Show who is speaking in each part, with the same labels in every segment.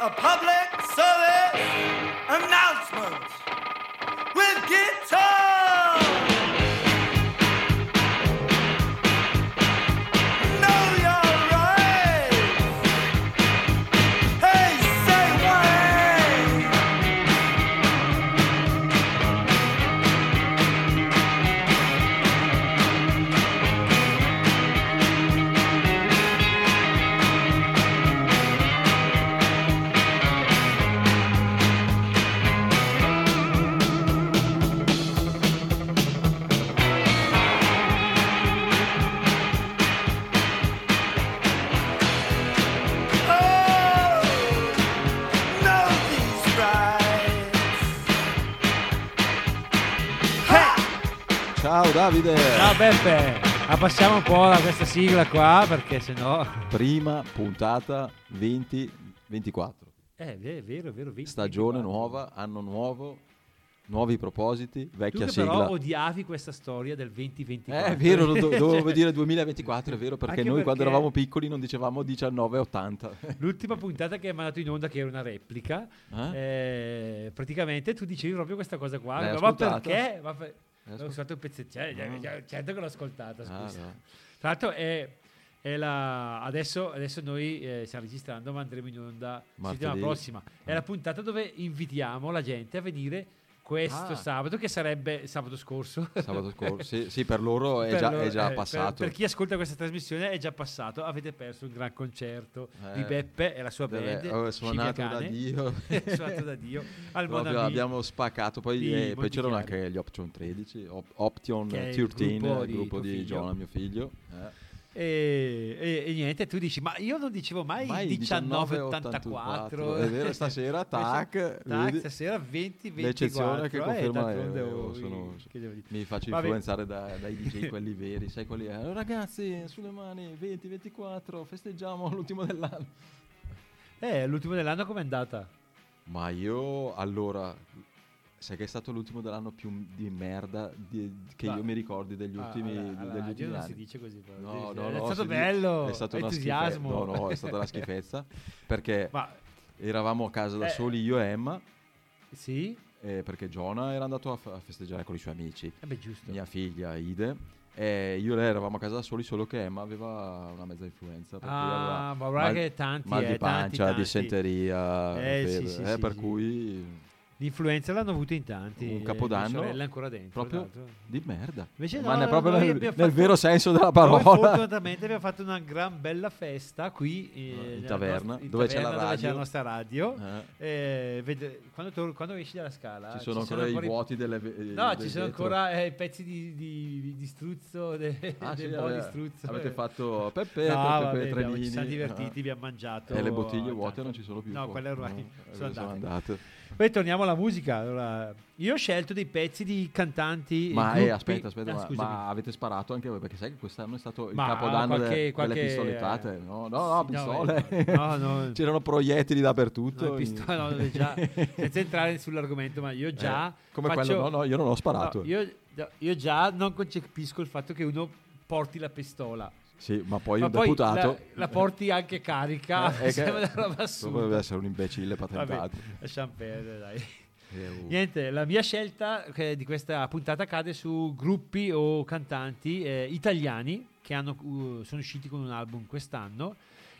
Speaker 1: a public service announcement with guitar.
Speaker 2: Davide!
Speaker 3: Ciao Beppe, ma passiamo un po' da questa sigla qua perché sennò...
Speaker 2: Prima puntata 2024.
Speaker 3: Eh, è vero, è vero. 20,
Speaker 2: Stagione
Speaker 3: 24.
Speaker 2: nuova, anno nuovo, nuovi propositi,
Speaker 3: Tu
Speaker 2: vecchia
Speaker 3: che
Speaker 2: sigla.
Speaker 3: però odiavi questa storia del 2024.
Speaker 2: Eh, è vero, do- dovevo
Speaker 3: Cioè,
Speaker 2: dire 2024, è vero, perché
Speaker 3: Anche
Speaker 2: noi quando
Speaker 3: perché-
Speaker 2: eravamo piccoli non dicevamo 1980.
Speaker 3: L'ultima puntata che hai mandato in onda, che era una replica, eh, praticamente tu dicevi proprio questa cosa qua.
Speaker 2: L'hai
Speaker 3: ma
Speaker 2: ascoltata?
Speaker 3: perché? Ma per-
Speaker 2: L'hai
Speaker 3: Ho
Speaker 2: ascol-
Speaker 3: ascoltato un pezzettino, eh,
Speaker 2: Ah.
Speaker 3: eh, certo che l'ho ascoltata,
Speaker 2: Ah,
Speaker 3: scusa.
Speaker 2: no.
Speaker 3: Tra l'altro è, è la, adesso, adesso noi eh, stiamo registrando, ma andremo in onda settimana
Speaker 2: Martedì.
Speaker 3: prossima. È la puntata dove invitiamo la gente a venire questo
Speaker 2: Ah.
Speaker 3: sabato, che sarebbe sabato scorso.
Speaker 2: Sabato scorso, sì, sì, per loro è
Speaker 3: Per
Speaker 2: già,
Speaker 3: loro-
Speaker 2: è già
Speaker 3: eh, per-
Speaker 2: passato.
Speaker 3: Per, chi ascolta questa trasmissione è già passato. Avete perso un gran concerto di
Speaker 2: Eh,
Speaker 3: Beppe e la sua band.
Speaker 2: oh, è suonato da. Dio.
Speaker 3: suonato da Dio. Al
Speaker 2: Proprio abbiamo spaccato, poi,
Speaker 3: di
Speaker 2: eh, poi c'erano anche gli Option 13, Op- Option
Speaker 3: Che è il
Speaker 2: 13,
Speaker 3: gruppo
Speaker 2: il
Speaker 3: di
Speaker 2: gruppo di. Giona, mio figlio. eh.
Speaker 3: E, e- e niente, tu dici, ma io non dicevo mai,
Speaker 2: Mai
Speaker 3: 1984.
Speaker 2: È vero, stasera, tac,
Speaker 3: Tac, stasera 20, 24.
Speaker 2: L'eccezione che
Speaker 3: eh,
Speaker 2: conferma eh,
Speaker 3: oh,
Speaker 2: sono-
Speaker 3: che devo dire.
Speaker 2: mi faccio
Speaker 3: Vabbè.
Speaker 2: influenzare da- dai DJ quelli veri, sai quelli eh, ragazzi sulle mani 20 24 festeggiamo l'ultimo dell'anno.
Speaker 3: Eh, l'ultimo dell'anno com'è andata?
Speaker 2: Ma io allora sai che è stato l'ultimo dell'anno più di merda di- che
Speaker 3: Ma-
Speaker 2: io mi ricordi degli
Speaker 3: Ah,
Speaker 2: ultimi,
Speaker 3: alla
Speaker 2: degli
Speaker 3: radio
Speaker 2: ultimi
Speaker 3: non si dice così. però.
Speaker 2: No,
Speaker 3: Devi-
Speaker 2: no,
Speaker 3: è
Speaker 2: no,
Speaker 3: stato
Speaker 2: si dice-
Speaker 3: bello,
Speaker 2: è stata una
Speaker 3: entusiasmo.
Speaker 2: schifezza. No, no, è stata una schifezza perché
Speaker 3: Ma
Speaker 2: eravamo a casa da
Speaker 3: Eh.
Speaker 2: soli io e Emma
Speaker 3: sì,
Speaker 2: eh, perché Giona era andato a, fa- a festeggiare con i suoi amici.
Speaker 3: eh beh, giusto.
Speaker 2: mia figlia Ide e io e lei eravamo a casa da soli solo che Emma aveva una mezza influenza per
Speaker 3: Ah, ma guarda che tanti,
Speaker 2: mal
Speaker 3: eh,
Speaker 2: di
Speaker 3: tanti,
Speaker 2: pancia,
Speaker 3: tanti.
Speaker 2: dissenteria
Speaker 3: Eh,
Speaker 2: febbre,
Speaker 3: sì, sì,
Speaker 2: eh,
Speaker 3: sì,
Speaker 2: per cui
Speaker 3: L'influenza l'hanno avuto in tanti.
Speaker 2: Un
Speaker 3: eh,
Speaker 2: capodanno
Speaker 3: sorella è ancora dentro.
Speaker 2: proprio di merda
Speaker 3: Invece
Speaker 2: ma
Speaker 3: no,
Speaker 2: ne- proprio nel, nel
Speaker 3: fatto-
Speaker 2: vero senso della parola
Speaker 3: fortunatamente abbiamo fatto una gran bella festa qui eh,
Speaker 2: In taverna,
Speaker 3: nostra- in
Speaker 2: dove c'è la
Speaker 3: taverna, dove c'è la
Speaker 2: radio.
Speaker 3: nostra radio.
Speaker 2: Eh,
Speaker 3: Eh, vede- quando, tor- quando esci dalla scala
Speaker 2: ci sono ancora i
Speaker 3: i-
Speaker 2: vuoti delle ve-
Speaker 3: No, ci sono
Speaker 2: vetro.
Speaker 3: ancora eh, i pezzi di, di, di struzzo, de,
Speaker 2: Ah,
Speaker 3: del
Speaker 2: sì,
Speaker 3: po' di struzzo.
Speaker 2: avete
Speaker 3: eh.
Speaker 2: fatto pepe,
Speaker 3: No,
Speaker 2: trenini
Speaker 3: ci siamo divertiti,
Speaker 2: eh.
Speaker 3: abbiamo mangiato.
Speaker 2: e le bottiglie vuote non ci sono più
Speaker 3: No, quelle ormai
Speaker 2: No,
Speaker 3: sono
Speaker 2: sono
Speaker 3: andate. Poi torniamo alla musica. Allora, io ho scelto dei pezzi di cantanti.
Speaker 2: Ma
Speaker 3: gruppi-
Speaker 2: eh, aspetta, aspetta,
Speaker 3: Ah,
Speaker 2: ma, ma avete sparato anche voi? Perché sai che quest'anno è stato il
Speaker 3: Ma
Speaker 2: capodanno
Speaker 3: qualche- qualche-
Speaker 2: delle pistolettate? No, no, no,
Speaker 3: no,
Speaker 2: pistole.
Speaker 3: eh, no, no.
Speaker 2: C'erano proiettili dappertutto.
Speaker 3: No, il pistola, no, già, senza entrare sull'argomento, ma io già.
Speaker 2: Eh, come
Speaker 3: faccio-
Speaker 2: quello, no, no, io non ho sparato.
Speaker 3: io, io già non concepisco il fatto che uno porti la pistola.
Speaker 2: Sì, ma poi
Speaker 3: ma
Speaker 2: un
Speaker 3: poi
Speaker 2: deputato...
Speaker 3: la, la porti anche carica.
Speaker 2: Eh,
Speaker 3: sembra una roba
Speaker 2: Dovrebbe essere un imbecille
Speaker 3: Vabbè,
Speaker 2: patentato.
Speaker 3: lasciamo perdere, dai.
Speaker 2: Eh, uh.
Speaker 3: Niente, la mia scelta di questa puntata cade su gruppi o cantanti eh, italiani che hanno, uh, sono usciti con un album quest'anno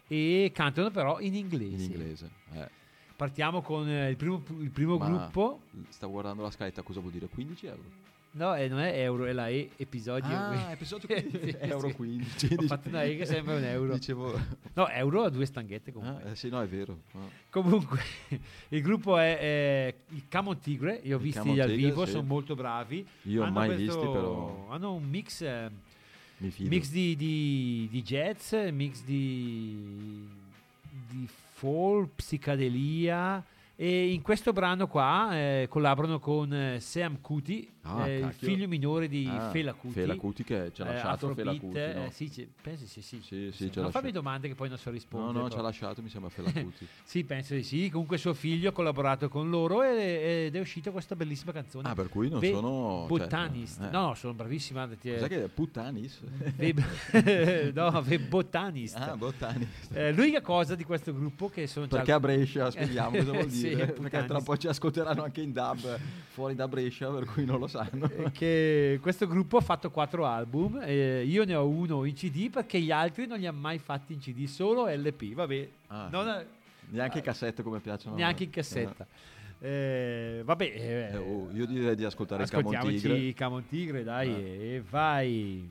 Speaker 3: e cantano però in inglese.
Speaker 2: In inglese. eh.
Speaker 3: Partiamo con eh, il primo, il primo gruppo.
Speaker 2: Stavo guardando la scaletta, cosa vuol dire? 15 euro?
Speaker 3: No, eh, non è euro, è la E, episodio.
Speaker 2: Ah, episodio
Speaker 3: Sì,
Speaker 2: 15,
Speaker 3: sì.
Speaker 2: euro 15.
Speaker 3: Ho fatto una E che sembra un euro.
Speaker 2: Dicevo...
Speaker 3: No, euro a due stanghette comunque.
Speaker 2: Ah, eh, sì, no, è vero. Ah.
Speaker 3: Comunque, il gruppo è, è il Camon Tigre. Io ho visti
Speaker 2: Camon
Speaker 3: dal
Speaker 2: Tigre,
Speaker 3: vivo,
Speaker 2: sì.
Speaker 3: sono molto bravi.
Speaker 2: Io
Speaker 3: Hanno
Speaker 2: mai
Speaker 3: questo-
Speaker 2: visti, però
Speaker 3: Hanno un mix, eh,
Speaker 2: mi fido.
Speaker 3: mix di, di, di jazz, mix di, di folk, psicadelia. E in questo brano qua eh, collaborano con eh, Sam Cuti,
Speaker 2: Ah,
Speaker 4: eh, il figlio minore di
Speaker 2: Ah,
Speaker 4: Fela Kuti.
Speaker 2: Fela Kuti che ci ha
Speaker 4: eh,
Speaker 2: lasciato Fela
Speaker 4: Afrobeat,
Speaker 2: Kuti, no?
Speaker 4: eh, sì, ci- penso sì, sì.
Speaker 2: Sì, sì,
Speaker 4: non fammi domande che poi non so
Speaker 2: No,
Speaker 4: rispondere.
Speaker 2: no,
Speaker 4: però.
Speaker 2: ci ha lasciato, mi sembra Fela Kuti.
Speaker 4: Sì, penso di sì. Comunque suo figlio ha collaborato con loro e- ed è uscita questa bellissima canzone.
Speaker 2: Ah, per cui non
Speaker 4: Ve-
Speaker 2: sono... cioè,
Speaker 4: Botanist.
Speaker 2: eh.
Speaker 4: No, no, sono bravissima.
Speaker 2: Cos'è che è? Puttanis?
Speaker 4: Ve- no, Ve Botanist.
Speaker 2: ah, Botanist.
Speaker 4: Eh, l'unica cosa di questo gruppo che sono già
Speaker 2: Perché a Brescia, spieghiamo cosa vuol dire. Perché tra un po' ci ascolteranno anche in dub fuori da Brescia, per cui non lo sanno.
Speaker 4: eh, che questo gruppo ha fatto quattro album. eh, io ne ho uno in CD perché gli altri non li ha mai fatti in CD, solo LP. Vabbè,
Speaker 2: Ah,
Speaker 4: non
Speaker 2: Neanche i cassette come piacciono.
Speaker 4: neanche in cassetta. Eh, vabbè, eh,
Speaker 2: Eh, oh, io direi di ascoltare Camon Tigre.
Speaker 4: Camon Tigre, dai,
Speaker 2: Ah.
Speaker 4: e vai.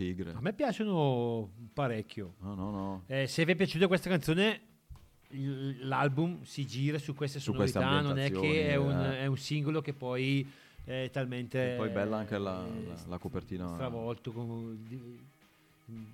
Speaker 2: Tigre.
Speaker 3: A me piacciono parecchio.
Speaker 2: No, no, no.
Speaker 3: Eh, se vi è piaciuta questa canzone, l'album si gira su queste
Speaker 2: Su queste
Speaker 3: sonorità, non è che è un,
Speaker 2: eh.
Speaker 3: è un singolo che poi è talmente...
Speaker 2: E poi bella anche la-
Speaker 3: eh,
Speaker 2: la- la copertina.
Speaker 3: Stravolto. con- di-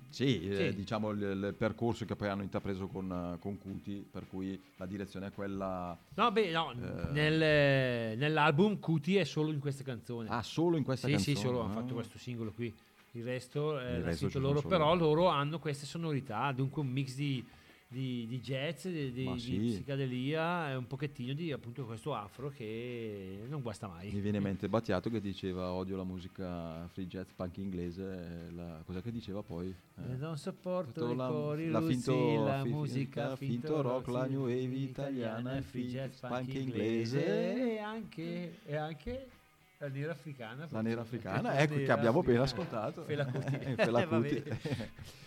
Speaker 2: Sì, eh,
Speaker 3: Sì.
Speaker 2: diciamo il, il percorso che poi hanno intrapreso con, eh, con Cuti, per cui la direzione è quella...
Speaker 3: No, beh, no,
Speaker 2: Eh.
Speaker 3: nel- nell'album Cuti è solo in queste canzoni.
Speaker 2: Ah, solo in questa
Speaker 3: sì,
Speaker 2: canzone?
Speaker 3: sì, solo hanno
Speaker 2: ah.
Speaker 3: fatto questo singolo qui. Il resto, eh,
Speaker 2: resto
Speaker 3: scritto
Speaker 2: ci
Speaker 3: loro, però
Speaker 2: loro.
Speaker 3: loro hanno queste sonorità, dunque un mix di, di- di jazz, di, di-
Speaker 2: Ma
Speaker 3: di
Speaker 2: sì.
Speaker 3: psicadelia e un pochettino di appunto questo afro che non guasta mai.
Speaker 2: Mi viene in mente Battiato che diceva odio la musica free jazz punk inglese, eh, la, cosa che diceva poi?
Speaker 3: Eh, non sopporto
Speaker 2: la-
Speaker 3: cori
Speaker 2: la
Speaker 3: russi,
Speaker 2: finto-
Speaker 3: la
Speaker 2: fi-
Speaker 3: musica,
Speaker 2: la finto rock, la new wave italiana,
Speaker 3: free jazz
Speaker 2: punk
Speaker 3: punk
Speaker 2: inglese.
Speaker 3: inglese e anche, e anche la nera africana.
Speaker 2: La nera africana, ecco che
Speaker 3: nera
Speaker 2: abbiamo appena ascoltato.
Speaker 3: Fela.
Speaker 2: Eh, Fela
Speaker 3: Eh, va
Speaker 2: Kuti.
Speaker 3: bene.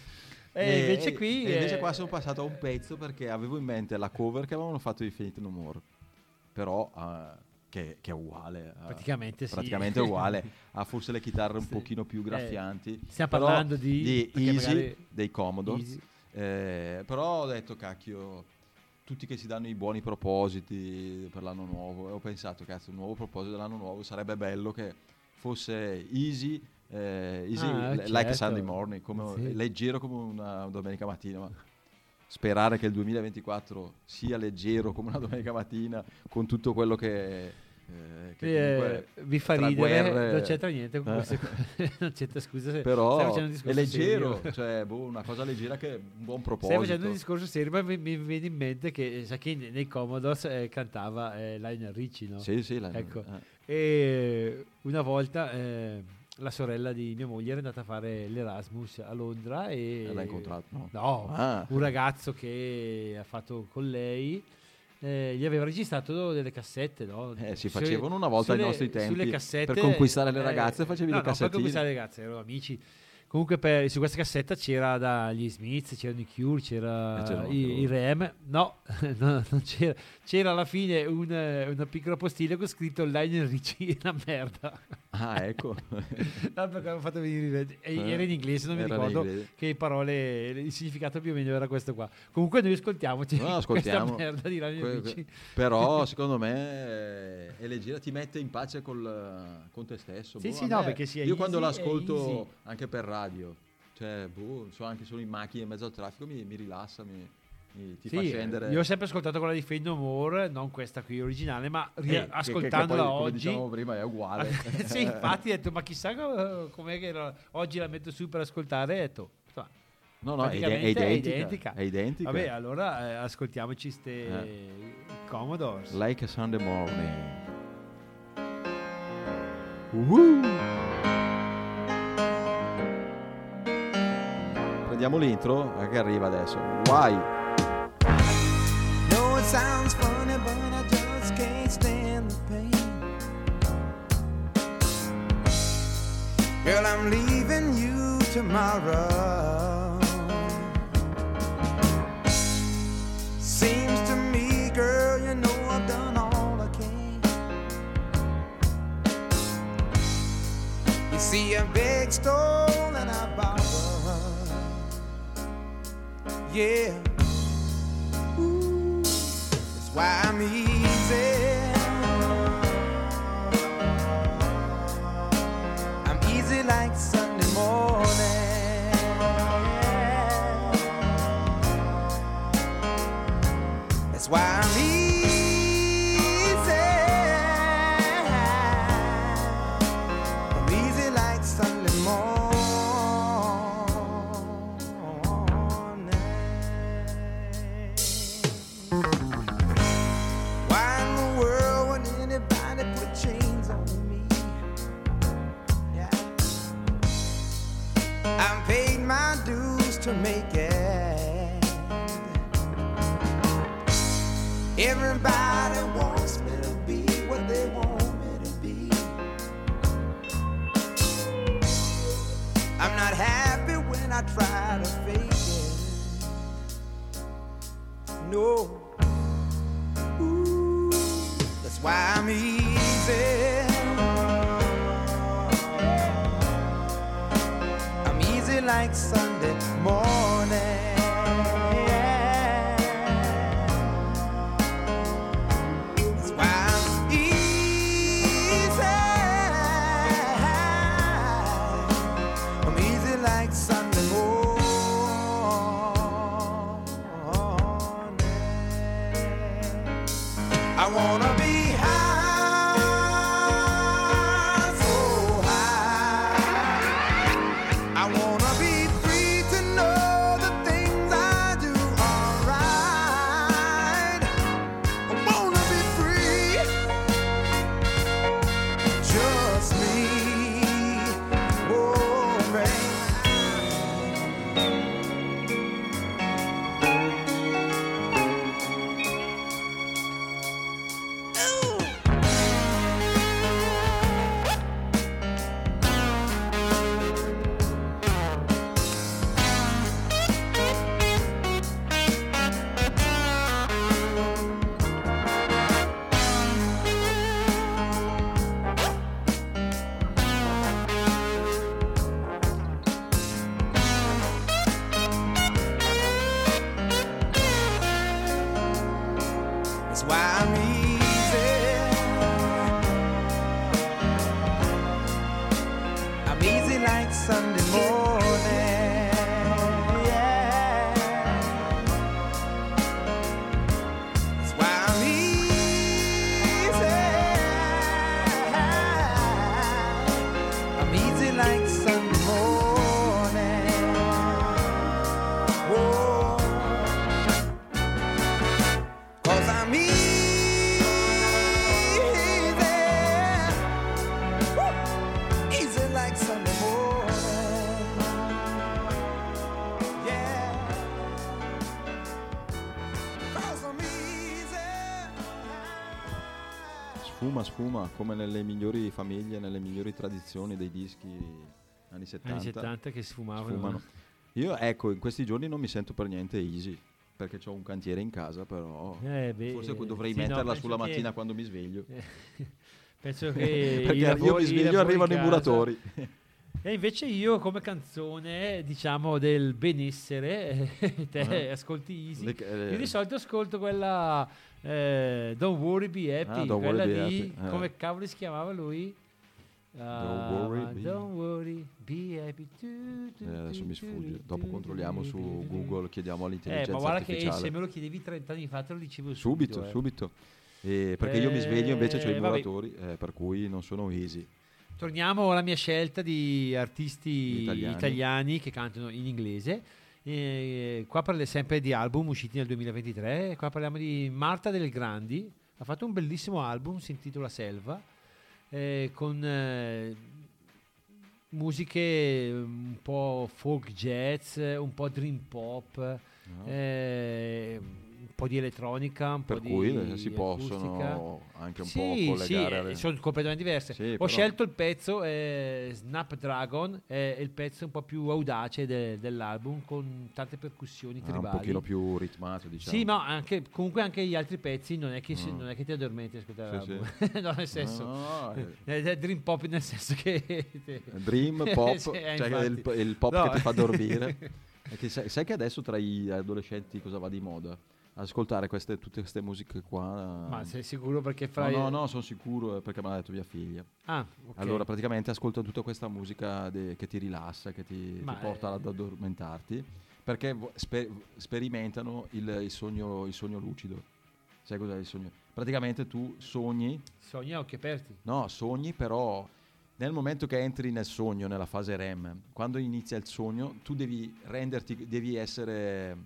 Speaker 3: E invece qui...
Speaker 2: e invece
Speaker 3: eh,
Speaker 2: qua sono passato a un pezzo perché avevo in mente la cover che avevano fatto di Fate No More, però eh, che, che è uguale. a-
Speaker 3: Praticamente sì.
Speaker 2: praticamente uguale. Ha forse le chitarre un
Speaker 3: Sì.
Speaker 2: pochino più
Speaker 3: Eh,
Speaker 2: graffianti.
Speaker 3: stiamo
Speaker 2: però
Speaker 3: parlando di- perché
Speaker 2: Easy, dei Commodores.
Speaker 3: Easy.
Speaker 2: Eh, però ho detto, cacchio, tutti che si danno i buoni propositi per l'anno nuovo. E ho pensato, cazzo, un nuovo proposito dell'anno nuovo sarebbe bello che fosse easy, eh, easy
Speaker 3: Ah,
Speaker 2: li- like
Speaker 3: certo.
Speaker 2: Sunday morning, come-
Speaker 3: Sì.
Speaker 2: leggero come una domenica mattina. Ma sperare che il 2024 sia leggero come una domenica mattina, con tutto quello che... eh,
Speaker 3: Eh,
Speaker 2: comunque
Speaker 3: vi fa ridere,
Speaker 2: guerre-
Speaker 3: non c'entra niente con
Speaker 2: Eh.
Speaker 3: queste cose. non c'entra scusa se stai
Speaker 2: però è leggero, cioè boh, una cosa leggera che è un buon
Speaker 3: Stai
Speaker 2: proposito.
Speaker 3: facendo un discorso serio, ma mi, mi viene in mente che sa che nei Commodores eh, cantava eh, Lionel Richie, no?
Speaker 2: Sì, sì, la-
Speaker 3: Ecco.
Speaker 2: eh.
Speaker 3: E una volta eh, la sorella di mia moglie era andata a fare l'Erasmus a Londra e...
Speaker 2: E l'ha incontrato, no?
Speaker 3: No,
Speaker 2: Ah.
Speaker 3: un ragazzo che ha fatto con lei eh, gli aveva registrato delle cassette, no?
Speaker 2: Eh, si facevano una volta ai
Speaker 3: sulle-
Speaker 2: nostri tempi,
Speaker 3: cassette,
Speaker 2: per conquistare le
Speaker 3: eh,
Speaker 2: ragazze facevi
Speaker 3: no,
Speaker 2: le
Speaker 3: no, per conquistare le ragazze, erano amici. Comunque per- su questa cassetta c'era dagli Smiths, c'erano i Cure, c'era
Speaker 2: Eh, anche
Speaker 3: i, i Rem. No, no, non c'era. C'era alla fine un, eh, una piccola postilla con scritto Lionel Richie, una merda.
Speaker 2: Ah, ecco.
Speaker 3: No, perché avevo fatto venire e-
Speaker 2: Eh,
Speaker 3: era in inglese, non mi ricordo che parole, il significato più o meno era questo qua. Comunque noi ascoltiamoci
Speaker 2: No, ascoltiamo.
Speaker 3: questa merda di Lionel
Speaker 2: Que-
Speaker 3: Richie.
Speaker 2: Però secondo me eh, è leggera, ti mette in pace col, con te stesso.
Speaker 3: Sì,
Speaker 2: boh,
Speaker 3: sì, no, perché sia
Speaker 2: Io quando
Speaker 3: easy è
Speaker 2: l'ascolto anche per radio, cioè, boh, so anche solo in macchina in mezzo al traffico, mi, mi rilassa, mi, mi- ti fa
Speaker 3: Sì,
Speaker 2: scendere.
Speaker 3: io ho sempre ascoltato quella di Fade No More, non questa qui originale, ma
Speaker 2: Eh,
Speaker 3: ri-
Speaker 2: che- che- che
Speaker 3: ascoltandola
Speaker 2: poi, come
Speaker 3: oggi.
Speaker 2: dicevamo prima, è uguale.
Speaker 3: sì, infatti ho detto, ma chissà co- com'è che era- oggi la metto su per ascoltare. Ho detto, insomma,
Speaker 2: No, no, è, è
Speaker 3: praticamente
Speaker 2: identica. È identica.
Speaker 3: Vabbè, allora eh, ascoltiamoci ste
Speaker 2: Eh.
Speaker 3: Commodores.
Speaker 2: Like a Sunday morning. Woo! Prendiamo l'intro eh, che arriva adesso. Why?
Speaker 5: know it sounds funny, but I just can't stand the pain. Girl, I'm leaving you tomorrow. Seems to me, girl, you know I've done all I can. You see, I beg, stole, Yeah. That's why I'm
Speaker 2: Sfuma, come nelle migliori famiglie, nelle migliori tradizioni dei dischi anni 70.
Speaker 3: Anni 70 che sfumavano.
Speaker 2: sfumano. Io ecco, in questi giorni non mi sento per niente easy, perché ho un cantiere in casa, però
Speaker 3: Eh, beh,
Speaker 2: forse dovrei
Speaker 3: sì, no,
Speaker 2: metterla
Speaker 3: penso
Speaker 2: sulla
Speaker 3: che-
Speaker 2: mattina quando mi sveglio.
Speaker 3: Penso che
Speaker 2: perché
Speaker 3: i
Speaker 2: io
Speaker 3: lavori-
Speaker 2: mi sveglio e
Speaker 3: lavori
Speaker 2: arrivano i
Speaker 3: in
Speaker 2: muratori.
Speaker 3: E invece io come canzone, diciamo, del benessere, te
Speaker 2: Ah.
Speaker 3: ascolti Easy.
Speaker 2: Le- eh,
Speaker 3: Io di solito ascolto quella eh, Don't Worry Be Happy,
Speaker 2: Ah, Don't
Speaker 3: quella
Speaker 2: Be
Speaker 3: di...
Speaker 2: Happy, eh.
Speaker 3: come cavolo si chiamava lui? Ah,
Speaker 2: Worry
Speaker 3: ma
Speaker 2: Be-
Speaker 3: don't worry, be happy. Tu, tu,
Speaker 2: Eh, adesso
Speaker 3: tu,
Speaker 2: mi sfugge. Dopo controlliamo su. Google, chiediamo
Speaker 3: Eh,
Speaker 2: all'intelligenza
Speaker 3: ma guarda che
Speaker 2: artificiale.
Speaker 3: se me lo chiedevi 30 anni fa te lo dicevo
Speaker 2: Subito,
Speaker 3: subito. eh.
Speaker 2: subito. Eh, perché io mi sveglio invece ho i
Speaker 3: Eh,
Speaker 2: muratori, eh, per cui non sono easy.
Speaker 3: Torniamo alla mia scelta di artisti
Speaker 2: Italiani.
Speaker 3: italiani, che cantano in inglese. Eh, qua parliamo sempre di album usciti nel 2023. Qua parliamo di Marta Del Grandi. Ha fatto un bellissimo album, si intitola Selva, eh, con eh, musiche un po' folk jazz, un po' dream pop,
Speaker 2: no?
Speaker 3: Eh, un po' di elettronica, un
Speaker 2: per
Speaker 3: po'
Speaker 2: cui
Speaker 3: di
Speaker 2: eh, si
Speaker 3: acustica.
Speaker 2: possono anche un
Speaker 3: Sì,
Speaker 2: po'
Speaker 3: sì,
Speaker 2: collegare.
Speaker 3: eh,
Speaker 2: alle-
Speaker 3: sono completamente diverse.
Speaker 2: Sì,
Speaker 3: Ho
Speaker 2: però-
Speaker 3: scelto il pezzo eh, Snapdragon, è il pezzo un po' più audace de- dell'album, con tante percussioni
Speaker 2: Ah, un
Speaker 3: tribali.
Speaker 2: pochino più ritmato, diciamo.
Speaker 3: Sì, ma anche, comunque anche gli altri pezzi non è che, si-
Speaker 2: Mm.
Speaker 3: non è che ti addormenti a ascoltare
Speaker 2: Sì,
Speaker 3: l'album. no, nel senso,
Speaker 2: No, eh,
Speaker 3: è è dream pop nel senso che...
Speaker 2: Dream pop,
Speaker 3: Sì, eh,
Speaker 2: cioè il, il pop
Speaker 3: No.
Speaker 2: che ti fa dormire. Sai, sai che adesso tra gli adolescenti cosa va di moda? Ascoltare queste, tutte queste musiche qua.
Speaker 3: Ma sei sicuro perché
Speaker 2: No,
Speaker 3: fai...
Speaker 2: no, no, sono sicuro eh, perché me l'ha detto mia figlia.
Speaker 3: Ah, ok.
Speaker 2: Allora, praticamente ascolta tutta questa musica de- che ti rilassa, che ti, ti porta
Speaker 3: eh,
Speaker 2: ad addormentarti, perché vo- spe- sperimentano il, il sogno, il sogno lucido. Sai cos'è il sogno? Praticamente tu sogni,
Speaker 3: Sogni a occhi aperti.
Speaker 2: no, sogni però nel momento che entri nel sogno, nella fase REM, quando inizia il sogno, tu devi renderti, devi essere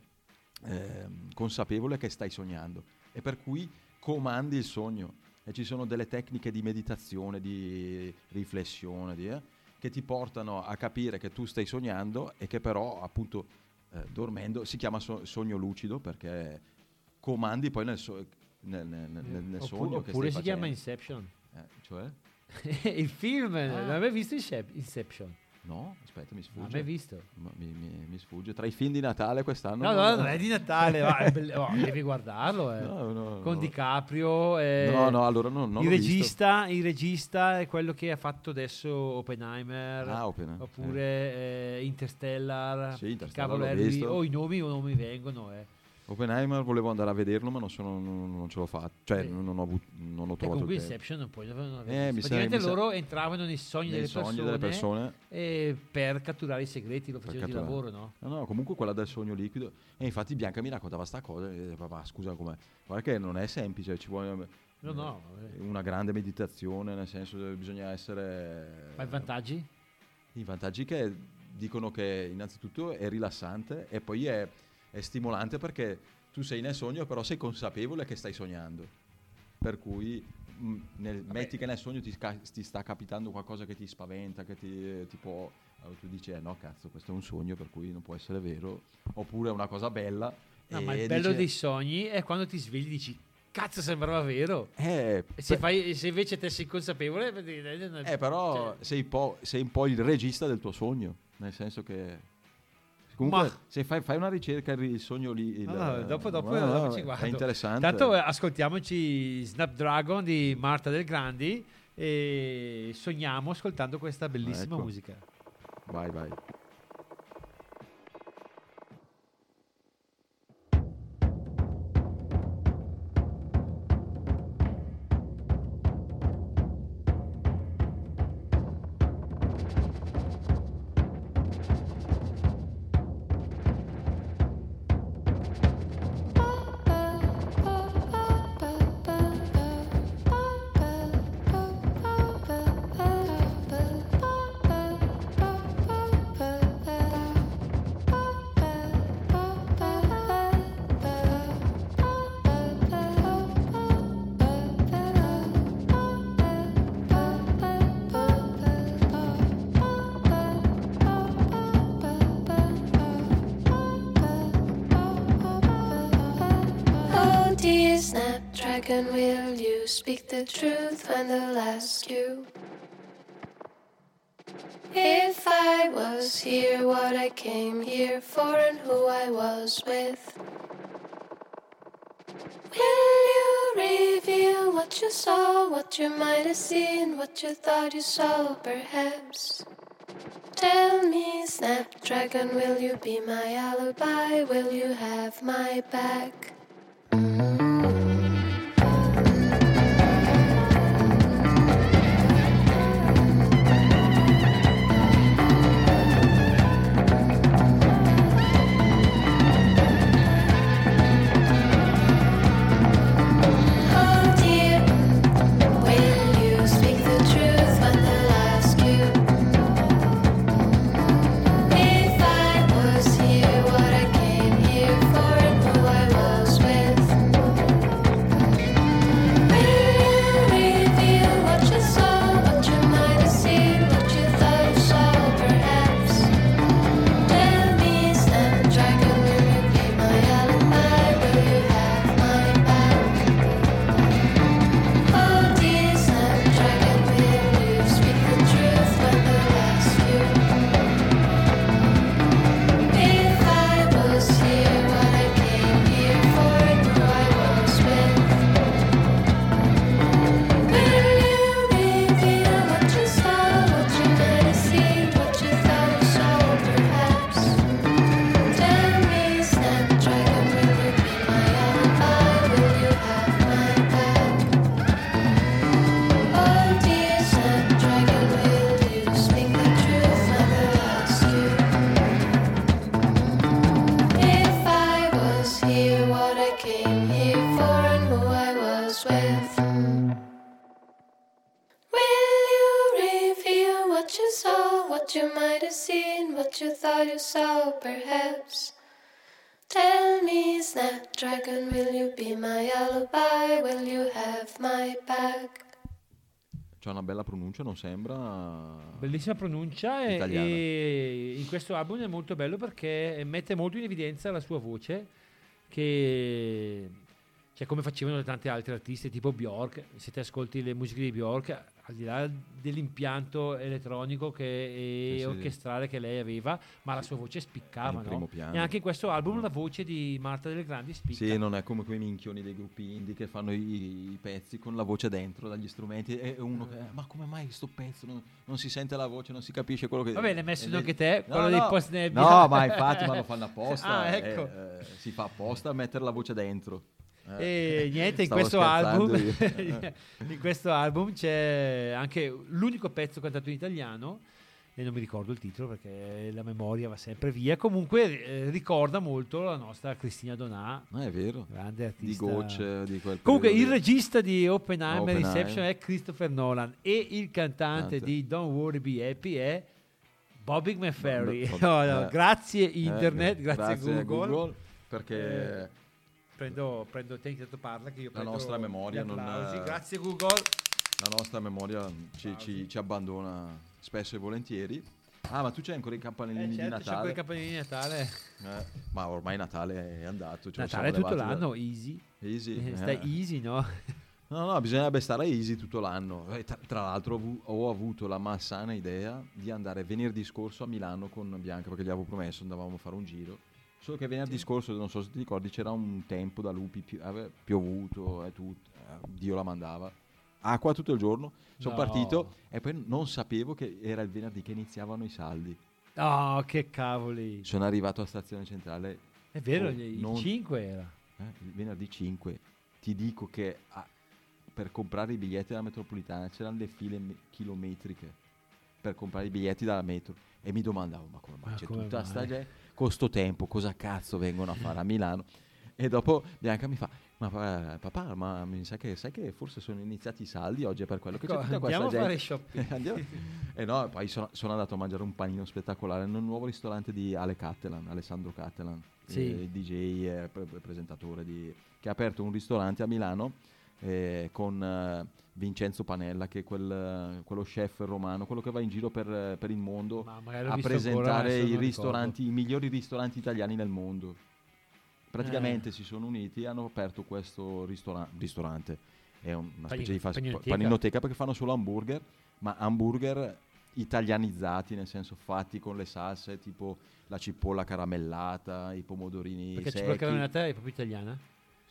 Speaker 2: ehm, consapevole che stai sognando e per cui comandi il sogno. E ci sono delle tecniche di meditazione, di riflessione, di, eh, che ti portano a capire che tu stai sognando e che però appunto eh, dormendo si chiama so- sogno lucido perché comandi poi nel, so- nel- nel- nel- nel sogno
Speaker 3: oppure
Speaker 2: stai
Speaker 3: si chiama
Speaker 2: facendo.
Speaker 3: Inception.
Speaker 2: Eh, cioè?
Speaker 3: il film,
Speaker 2: Ah.
Speaker 3: non avevi visto Incep- Inception?
Speaker 2: No, aspetta, mi
Speaker 3: Non
Speaker 2: sfugge.
Speaker 3: l'hai mai visto?
Speaker 2: Ma mi, mi- mi sfugge. Tra i film di Natale quest'anno.
Speaker 3: No, no, non è di Natale, va, è belle- oh, devi guardarlo. eh.
Speaker 2: No, no,
Speaker 3: Con. DiCaprio. eh,
Speaker 2: No, no, allora no, non
Speaker 3: il,
Speaker 2: l'ho visto.
Speaker 3: regista, il regista è quello che ha fatto adesso Oppenheimer.
Speaker 2: Ah, Oppenheimer,
Speaker 3: Oppure eh, Interstellar.
Speaker 2: Sì, Interstellar
Speaker 3: cavolo
Speaker 2: visto.
Speaker 3: Oh, i nomi o non mi vengono. Eh.
Speaker 2: Oppenheimer volevo andare a vederlo, ma non, sono, non, non ce l'ho fatto. Cioè,
Speaker 3: Sì.
Speaker 2: non, ho, avuto- non ho
Speaker 3: E
Speaker 2: trovato il tempo.
Speaker 3: Inception non puoi non
Speaker 2: Eh, sa-
Speaker 3: Praticamente
Speaker 2: sa-
Speaker 3: loro entravano nei sogni,
Speaker 2: Nei
Speaker 3: delle,
Speaker 2: sogni
Speaker 3: persone
Speaker 2: delle persone.
Speaker 3: eh, per catturare i segreti, lo facevano di lavoro, no?
Speaker 2: No, no, comunque quella del sogno liquido. E infatti Bianca mi raccontava sta cosa. E dicevo, ma scusa, com'è? Guarda che non è semplice, ci vuole
Speaker 3: No,
Speaker 2: eh,
Speaker 3: no, vabbè.
Speaker 2: una grande meditazione, nel senso che bisogna essere...
Speaker 3: Ma i vantaggi?
Speaker 2: I vantaggi che dicono che innanzitutto è rilassante e poi è, è stimolante perché tu sei nel sogno però sei consapevole che stai sognando. Per cui mh, nel- metti che nel sogno ti, ti sta capitando qualcosa che ti spaventa, che ti, ti può... allora tu dici, eh no cazzo, questo è un sogno per cui non può essere vero. Oppure è una cosa bella.
Speaker 3: No, ma il bello
Speaker 2: dice,
Speaker 3: dei sogni è quando ti svegli e dici cazzo sembrava vero.
Speaker 2: Eh,
Speaker 3: se,
Speaker 2: per-
Speaker 3: fai, se invece te sei consapevole, vedi-
Speaker 2: eh, però
Speaker 3: cioè,
Speaker 2: sei, po- sei un po' il regista del tuo sogno, nel senso che... Comunque,
Speaker 3: Ma-
Speaker 2: se fai, fai una ricerca, il sogno lì... Il,
Speaker 3: no, dopo, dopo,
Speaker 2: no,
Speaker 3: dopo ci
Speaker 2: è
Speaker 3: guardo.
Speaker 2: interessante.
Speaker 3: Tanto ascoltiamoci Snapdragon di Marta Del Grandi e sogniamo ascoltando questa bellissima
Speaker 2: Ecco.
Speaker 3: musica.
Speaker 2: Vai, vai.
Speaker 6: Speak the truth when they'll ask you? If I was here, what I came here for, and who I was with. Will you reveal what you saw, what you might have seen, what you thought you saw, perhaps? Tell me, Snapdragon, will you be my alibi? Will you have my back? Snapdragon, will you be my alibi? Will you have my back?
Speaker 2: C'ha una bella pronuncia, non sembra...
Speaker 3: Bellissima pronuncia e, e in questo album è molto bello perché mette molto in evidenza la sua voce che Cioè, come facevano tanti altri artisti, tipo Bjork. Se ti ascolti le musiche di Bjork, al di là dell'impianto elettronico che- e
Speaker 2: Sì, sì, sì.
Speaker 3: orchestrale che lei aveva, ma la sua voce spiccava,
Speaker 2: In
Speaker 3: no? E anche in questo album la voce di Marta del Grandi spicca.
Speaker 2: Sì, non è come quei minchioni dei gruppi indie che fanno i, i pezzi con la voce dentro dagli strumenti e uno che, ma come mai sto pezzo non, non si sente la voce, non si capisce quello che...
Speaker 3: Va bene, hai messo
Speaker 2: e
Speaker 3: anche te,
Speaker 2: No,
Speaker 3: quello dei
Speaker 2: no.
Speaker 3: post nebbia.
Speaker 2: No, ma infatti ma lo fanno apposta,
Speaker 3: Ah,
Speaker 2: eh,
Speaker 3: ecco.
Speaker 2: eh, si fa apposta a mettere la voce dentro. Eh,
Speaker 3: E niente, in questo, album, in questo album c'è anche l'unico pezzo cantato in italiano, e non mi ricordo il titolo perché la memoria va sempre via. Comunque eh, ricorda molto la nostra Cristina Donà,
Speaker 2: No, è vero.
Speaker 3: grande
Speaker 2: Di
Speaker 3: artista.
Speaker 2: gocce, di
Speaker 3: Comunque il
Speaker 2: periodo
Speaker 3: regista di Oppenheimer,
Speaker 2: Oppenheimer.
Speaker 3: Inception è Christopher Nolan e il cantante
Speaker 2: Cantante.
Speaker 3: di Don't Worry Be Happy è Bobby McFerry.
Speaker 2: Bob-
Speaker 3: No, no,
Speaker 2: eh,
Speaker 3: grazie
Speaker 2: Eh,
Speaker 3: internet, grazie,
Speaker 2: a
Speaker 3: Google.
Speaker 2: perché
Speaker 3: Eh, Prendo, prendo te intanto parla che io
Speaker 2: La
Speaker 3: prendo
Speaker 2: nostra memoria non, eh,
Speaker 3: Grazie Google.
Speaker 2: la nostra memoria ci, ci- ci abbandona spesso e volentieri. Ah, ma tu c'hai ancora i campanellini
Speaker 3: Eh,
Speaker 2: di
Speaker 3: certo, c'ho
Speaker 2: Natale?
Speaker 3: quei campanellini di Natale.
Speaker 2: Eh, ma ormai Natale è andato. lo
Speaker 3: Natale tutto
Speaker 2: levati da-
Speaker 3: l'anno, easy.
Speaker 2: Easy.
Speaker 3: Eh,
Speaker 2: eh.
Speaker 3: Stai easy, no?
Speaker 2: No, no, bisognerebbe stare easy tutto l'anno. Eh, Tra, tra l'altro ho, avu- ho avuto la malsana idea di andare venerdì scorso a Milano con Bianca perché gli avevo promesso andavamo a fare un giro. Solo che venerdì scorso, non so se ti ricordi, c'era un tempo da lupi, pi- piovuto e tutto, eh, Dio la mandava. Acqua tutto il giorno, sono
Speaker 3: No.
Speaker 2: partito e poi non sapevo che era il venerdì che iniziavano i saldi.
Speaker 3: Oh, che cavoli.
Speaker 2: Sono arrivato a stazione centrale
Speaker 3: È vero,
Speaker 2: Oh,
Speaker 3: il
Speaker 2: non-
Speaker 3: 5 era.
Speaker 2: eh, il venerdì 5 ti dico che ah, per comprare i biglietti della metropolitana c'erano le file me- chilometriche per comprare i biglietti dalla metro e mi domandavo ma come mai
Speaker 3: Ma
Speaker 2: c'è tutta
Speaker 3: mai?
Speaker 2: sta gente con sto tempo cosa cazzo vengono a fare a Milano e dopo Bianca mi fa ma pa- papà ma mi sa che sai che forse sono iniziati i saldi oggi è per quello che c'è
Speaker 3: Ecco,
Speaker 2: tutta questa
Speaker 3: andiamo a fare
Speaker 2: gente
Speaker 3: shopping.
Speaker 2: E no, poi sono, sono andato a mangiare un panino spettacolare nel nuovo ristorante di Ale Cattelan, Alessandro Cattelan,
Speaker 3: Sì.
Speaker 2: eh, DJ e pre- presentatore di- che ha aperto un ristorante a Milano eh, con eh, Vincenzo Panella, che è quel, quello chef romano, quello che va in giro per, per il mondo a presentare i ristoranti, i migliori ristoranti italiani nel mondo. Praticamente si sono uniti e hanno aperto questo ristora- ristorante. È un- una specie di fast-
Speaker 3: paninoteca.
Speaker 2: paninoteca perché fanno solo hamburger, ma hamburger italianizzati, nel senso fatti con le salse tipo la cipolla caramellata, i pomodorini
Speaker 3: Perché
Speaker 2: secchi.
Speaker 3: c'è quella caramellata è proprio italiana?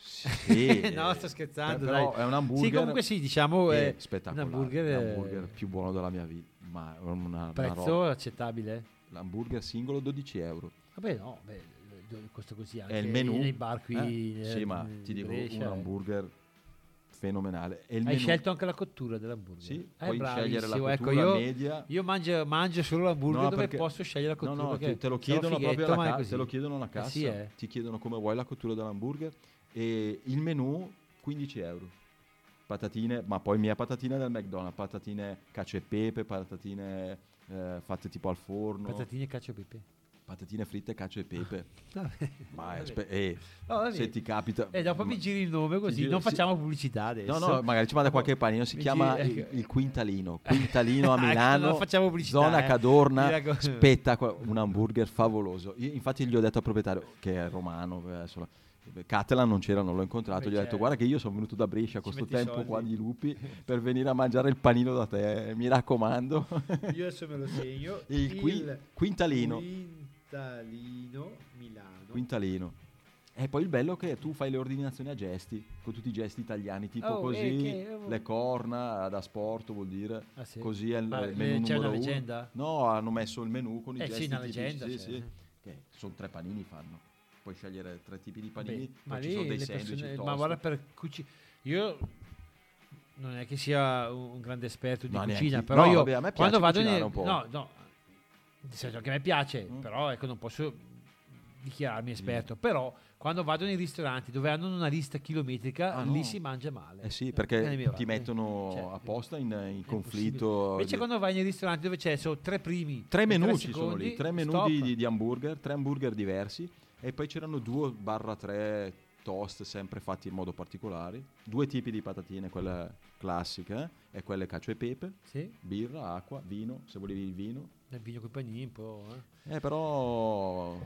Speaker 2: Sì,
Speaker 3: no,
Speaker 2: eh,
Speaker 3: sto scherzando,
Speaker 2: però
Speaker 3: dai.
Speaker 2: è un hamburger
Speaker 3: Sì, comunque sì, diciamo
Speaker 2: è
Speaker 3: è
Speaker 2: spettacolare,
Speaker 3: un hamburger,
Speaker 2: è l'hamburger più buono della mia vita, ma una, una
Speaker 3: prezzo
Speaker 2: roba.
Speaker 3: accettabile.
Speaker 2: L'hamburger singolo 12 euro.
Speaker 3: Vabbè, no, beh, costa così anche
Speaker 2: È il menù.
Speaker 3: nei bar qui.
Speaker 2: Eh?
Speaker 3: eh,
Speaker 2: Sì, ma
Speaker 3: in
Speaker 2: ti dico
Speaker 3: Brescia,
Speaker 2: un
Speaker 3: eh.
Speaker 2: hamburger fenomenale.
Speaker 3: Hai
Speaker 2: menù-
Speaker 3: scelto anche la cottura dell'hamburger.
Speaker 2: Sì,
Speaker 3: Eh,
Speaker 2: puoi scegliere la cottura
Speaker 3: ecco, io,
Speaker 2: media.
Speaker 3: Io mangio, mangio solo l'hamburger
Speaker 2: No,
Speaker 3: dove posso scegliere la
Speaker 2: No,
Speaker 3: cottura.
Speaker 2: no, ti- te lo chiedono proprio alla
Speaker 3: ma è
Speaker 2: ca-
Speaker 3: così.
Speaker 2: te lo chiedono alla
Speaker 3: Eh
Speaker 2: cassa.
Speaker 3: sì, eh.
Speaker 2: Ti chiedono come vuoi la cottura dell'hamburger e il menù 15 euro. Patatine, ma poi mia patatine del McDonald's, patatine cacio e pepe, patatine eh, fatte tipo al forno,
Speaker 3: Patatine, cacio e pepe.
Speaker 2: patatine fritte, cacio e pepe.
Speaker 3: Vabbè.
Speaker 2: Ma è
Speaker 3: Vabbè.
Speaker 2: spe- eh,
Speaker 3: No,
Speaker 2: se ti capita...
Speaker 3: E dopo
Speaker 2: ma-
Speaker 3: mi giri il nome così,
Speaker 2: giro-
Speaker 3: non
Speaker 2: sì.
Speaker 3: facciamo pubblicità adesso.
Speaker 2: No, no, magari ci manda qualche panino, si
Speaker 3: Mi
Speaker 2: chiama
Speaker 3: giri-
Speaker 2: il, il Quintalino. Quintalino a
Speaker 3: Ecco,
Speaker 2: Milano,
Speaker 3: non facciamo pubblicità,
Speaker 2: zona
Speaker 3: eh.
Speaker 2: Cadorna, spettacolo, un hamburger favoloso. Io, infatti gli ho detto al proprietario, che è romano, eh, Catalan non c'era, non l'ho incontrato,
Speaker 3: Beh,
Speaker 2: gli ho detto
Speaker 3: certo.
Speaker 2: guarda che io sono venuto da Brescia con questo tempo qua
Speaker 3: soldi."
Speaker 2: di lupi per venire a mangiare il panino da te, mi raccomando.
Speaker 3: Io adesso me lo segno.
Speaker 2: Il qui- Quintalino.
Speaker 3: Quintalino Milano.
Speaker 2: Quintalino. E poi il bello è che tu fai le ordinazioni a gesti, con tutti i gesti italiani, tipo
Speaker 3: Oh,
Speaker 2: così,
Speaker 3: eh, che- oh.
Speaker 2: le corna da sport vuol dire,
Speaker 3: Ah, sì?
Speaker 2: così è il,
Speaker 3: Ma,
Speaker 2: il
Speaker 3: eh,
Speaker 2: menù
Speaker 3: c'è una
Speaker 2: numero uno.
Speaker 3: leggenda?
Speaker 2: No, hanno messo il menù con i
Speaker 3: Eh sì,
Speaker 2: gesti
Speaker 3: una
Speaker 2: tipici,
Speaker 3: leggenda,
Speaker 2: sì, sì, che sono tre panini fanno. Puoi scegliere tre tipi di panini,
Speaker 3: Beh, ma
Speaker 2: ci sono dei sandwich
Speaker 3: ma guarda per cucina io non è che sia un grande esperto di
Speaker 2: No,
Speaker 3: cucina
Speaker 2: neanche-
Speaker 3: però
Speaker 2: no,
Speaker 3: io
Speaker 2: vabbè, a me
Speaker 3: quando
Speaker 2: piace
Speaker 3: vado
Speaker 2: po'.
Speaker 3: no no nel senso che a me piace
Speaker 2: Mm.
Speaker 3: però ecco non posso dichiararmi esperto però quando vado nei ristoranti dove hanno una lista chilometrica
Speaker 2: Ah,
Speaker 3: lì
Speaker 2: no.
Speaker 3: si mangia male
Speaker 2: Eh sì,
Speaker 3: Eh,
Speaker 2: perché
Speaker 3: miei
Speaker 2: ti mettono
Speaker 3: Cioè,
Speaker 2: apposta in, in conflitto.
Speaker 3: invece quando vai nei ristoranti dove c'è solo tre primi
Speaker 2: Tre menù ci sono lì, tre menù di- di hamburger, tre hamburger diversi e poi c'erano due barra tre toast sempre fatti in modo particolare, due tipi di patatine, quelle classiche eh, e quelle cacio e pepe,
Speaker 3: sì
Speaker 2: birra, acqua, vino, se volevi il vino.
Speaker 3: nel vino con i panini un po' eh.
Speaker 2: Eh però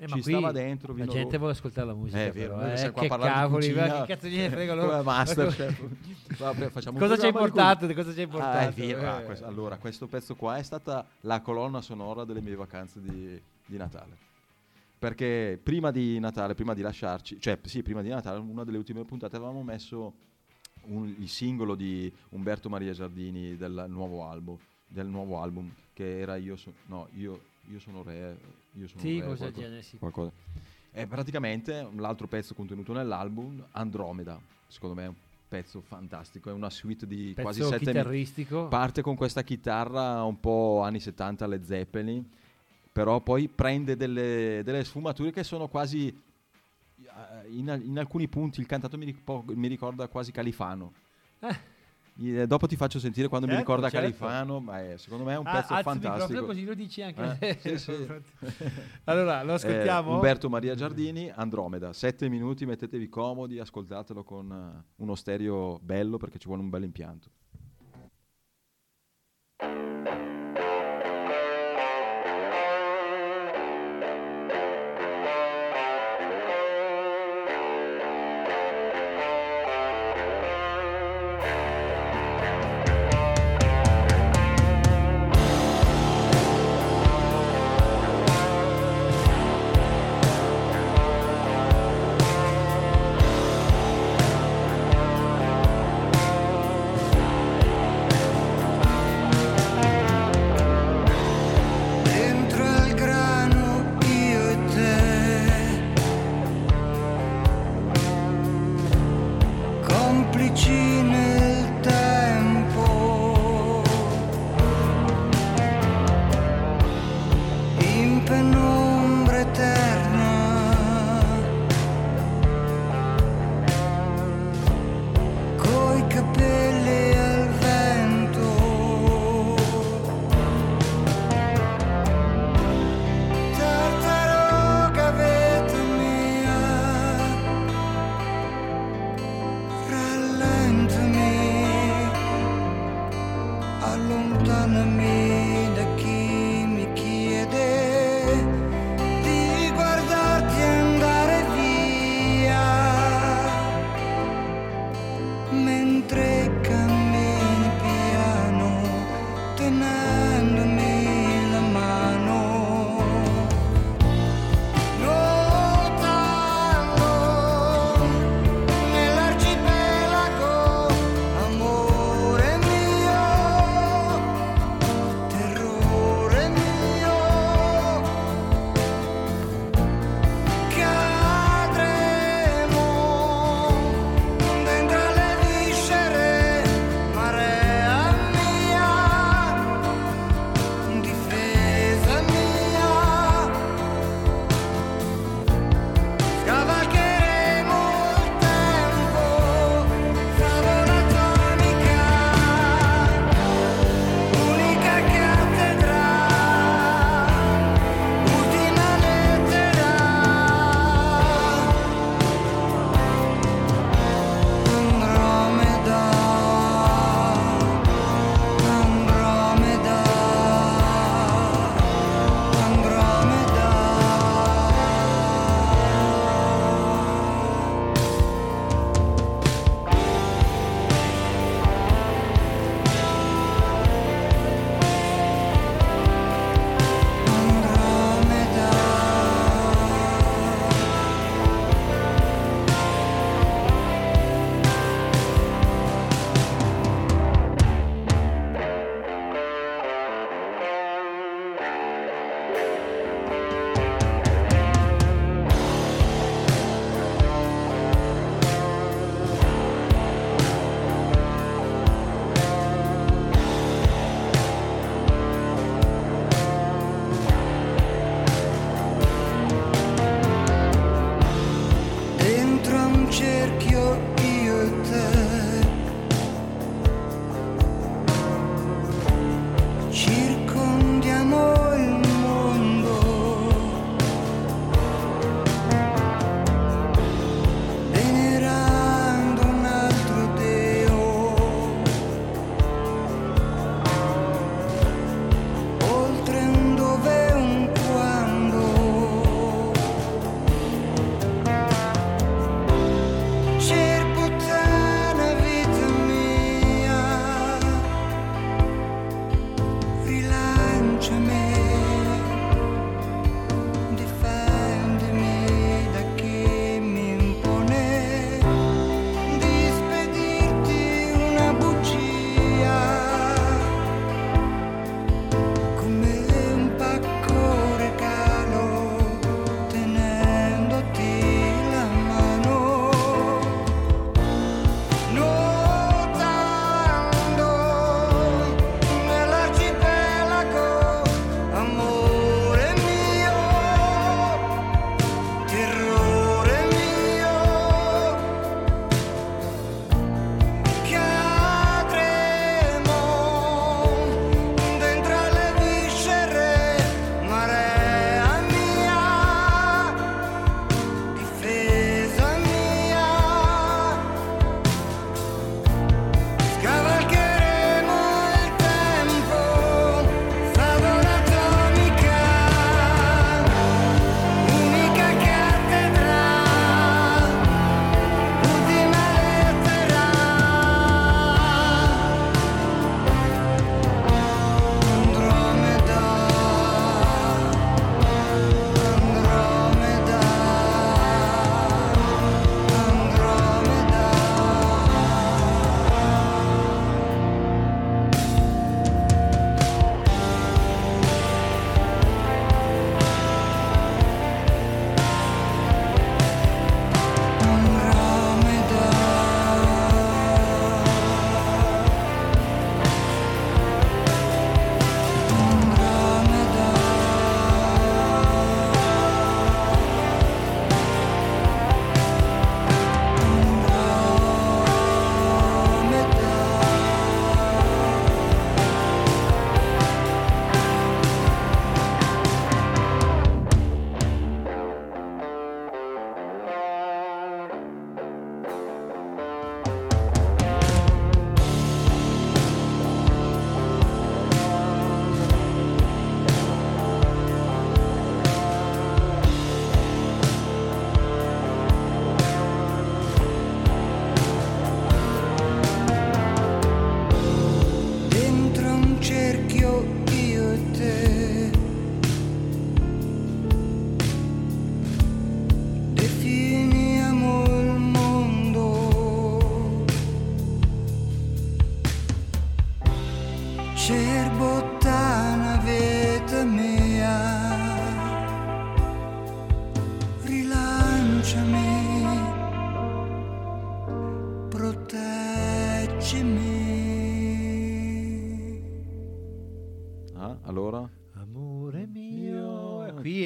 Speaker 3: Eh,
Speaker 2: ci stava dentro.
Speaker 3: La gente
Speaker 2: rosso.
Speaker 3: vuole ascoltare la musica.
Speaker 2: Eh, è vero,
Speaker 3: però, eh, che cavoli, ma che cazzo gliene frega loro?
Speaker 2: Vabbè,
Speaker 3: Cosa ci hai portato? cosa ci hai
Speaker 2: Ah,
Speaker 3: portato?
Speaker 2: è vero. Ah,
Speaker 3: Eh.
Speaker 2: questo- allora, questo pezzo qua è stata la colonna sonora delle mie vacanze di, di Natale. Perché prima di Natale, prima di lasciarci, cioè sì, prima di Natale, una delle ultime puntate avevamo messo un- il singolo di Umberto Maria Giardini del nuovo album, del nuovo album che era Io, so- no, io, io sono re, io sono
Speaker 3: Sì,
Speaker 2: re, qualcosa-
Speaker 3: genere, sì.
Speaker 2: qualcosa. È praticamente l'altro pezzo contenuto nell'album, Andromeda, secondo me è un pezzo fantastico, è una suite di quasi
Speaker 3: Pezzo
Speaker 2: sette minuti.
Speaker 3: chitarristico.
Speaker 2: Parte con questa chitarra un po' anni 70 alle Zeppelin, però poi prende delle, delle sfumature che sono quasi, eh, in, in alcuni punti il cantato mi, ripo- mi ricorda quasi Califano.
Speaker 3: Eh.
Speaker 2: Eh, dopo ti faccio sentire quando mi
Speaker 3: Certo,
Speaker 2: ricorda
Speaker 3: certo.
Speaker 2: Califano, ma è- secondo me è un
Speaker 3: Ah,
Speaker 2: pezzo fantastico.
Speaker 3: così lo dici anche
Speaker 2: Eh, sì, sì.
Speaker 3: allora, lo
Speaker 2: Eh,
Speaker 3: ascoltiamo?
Speaker 2: Umberto Maria Giardini, Andromeda, sette minuti, mettetevi comodi, ascoltatelo con eh, uno stereo bello perché ci vuole un bel impianto.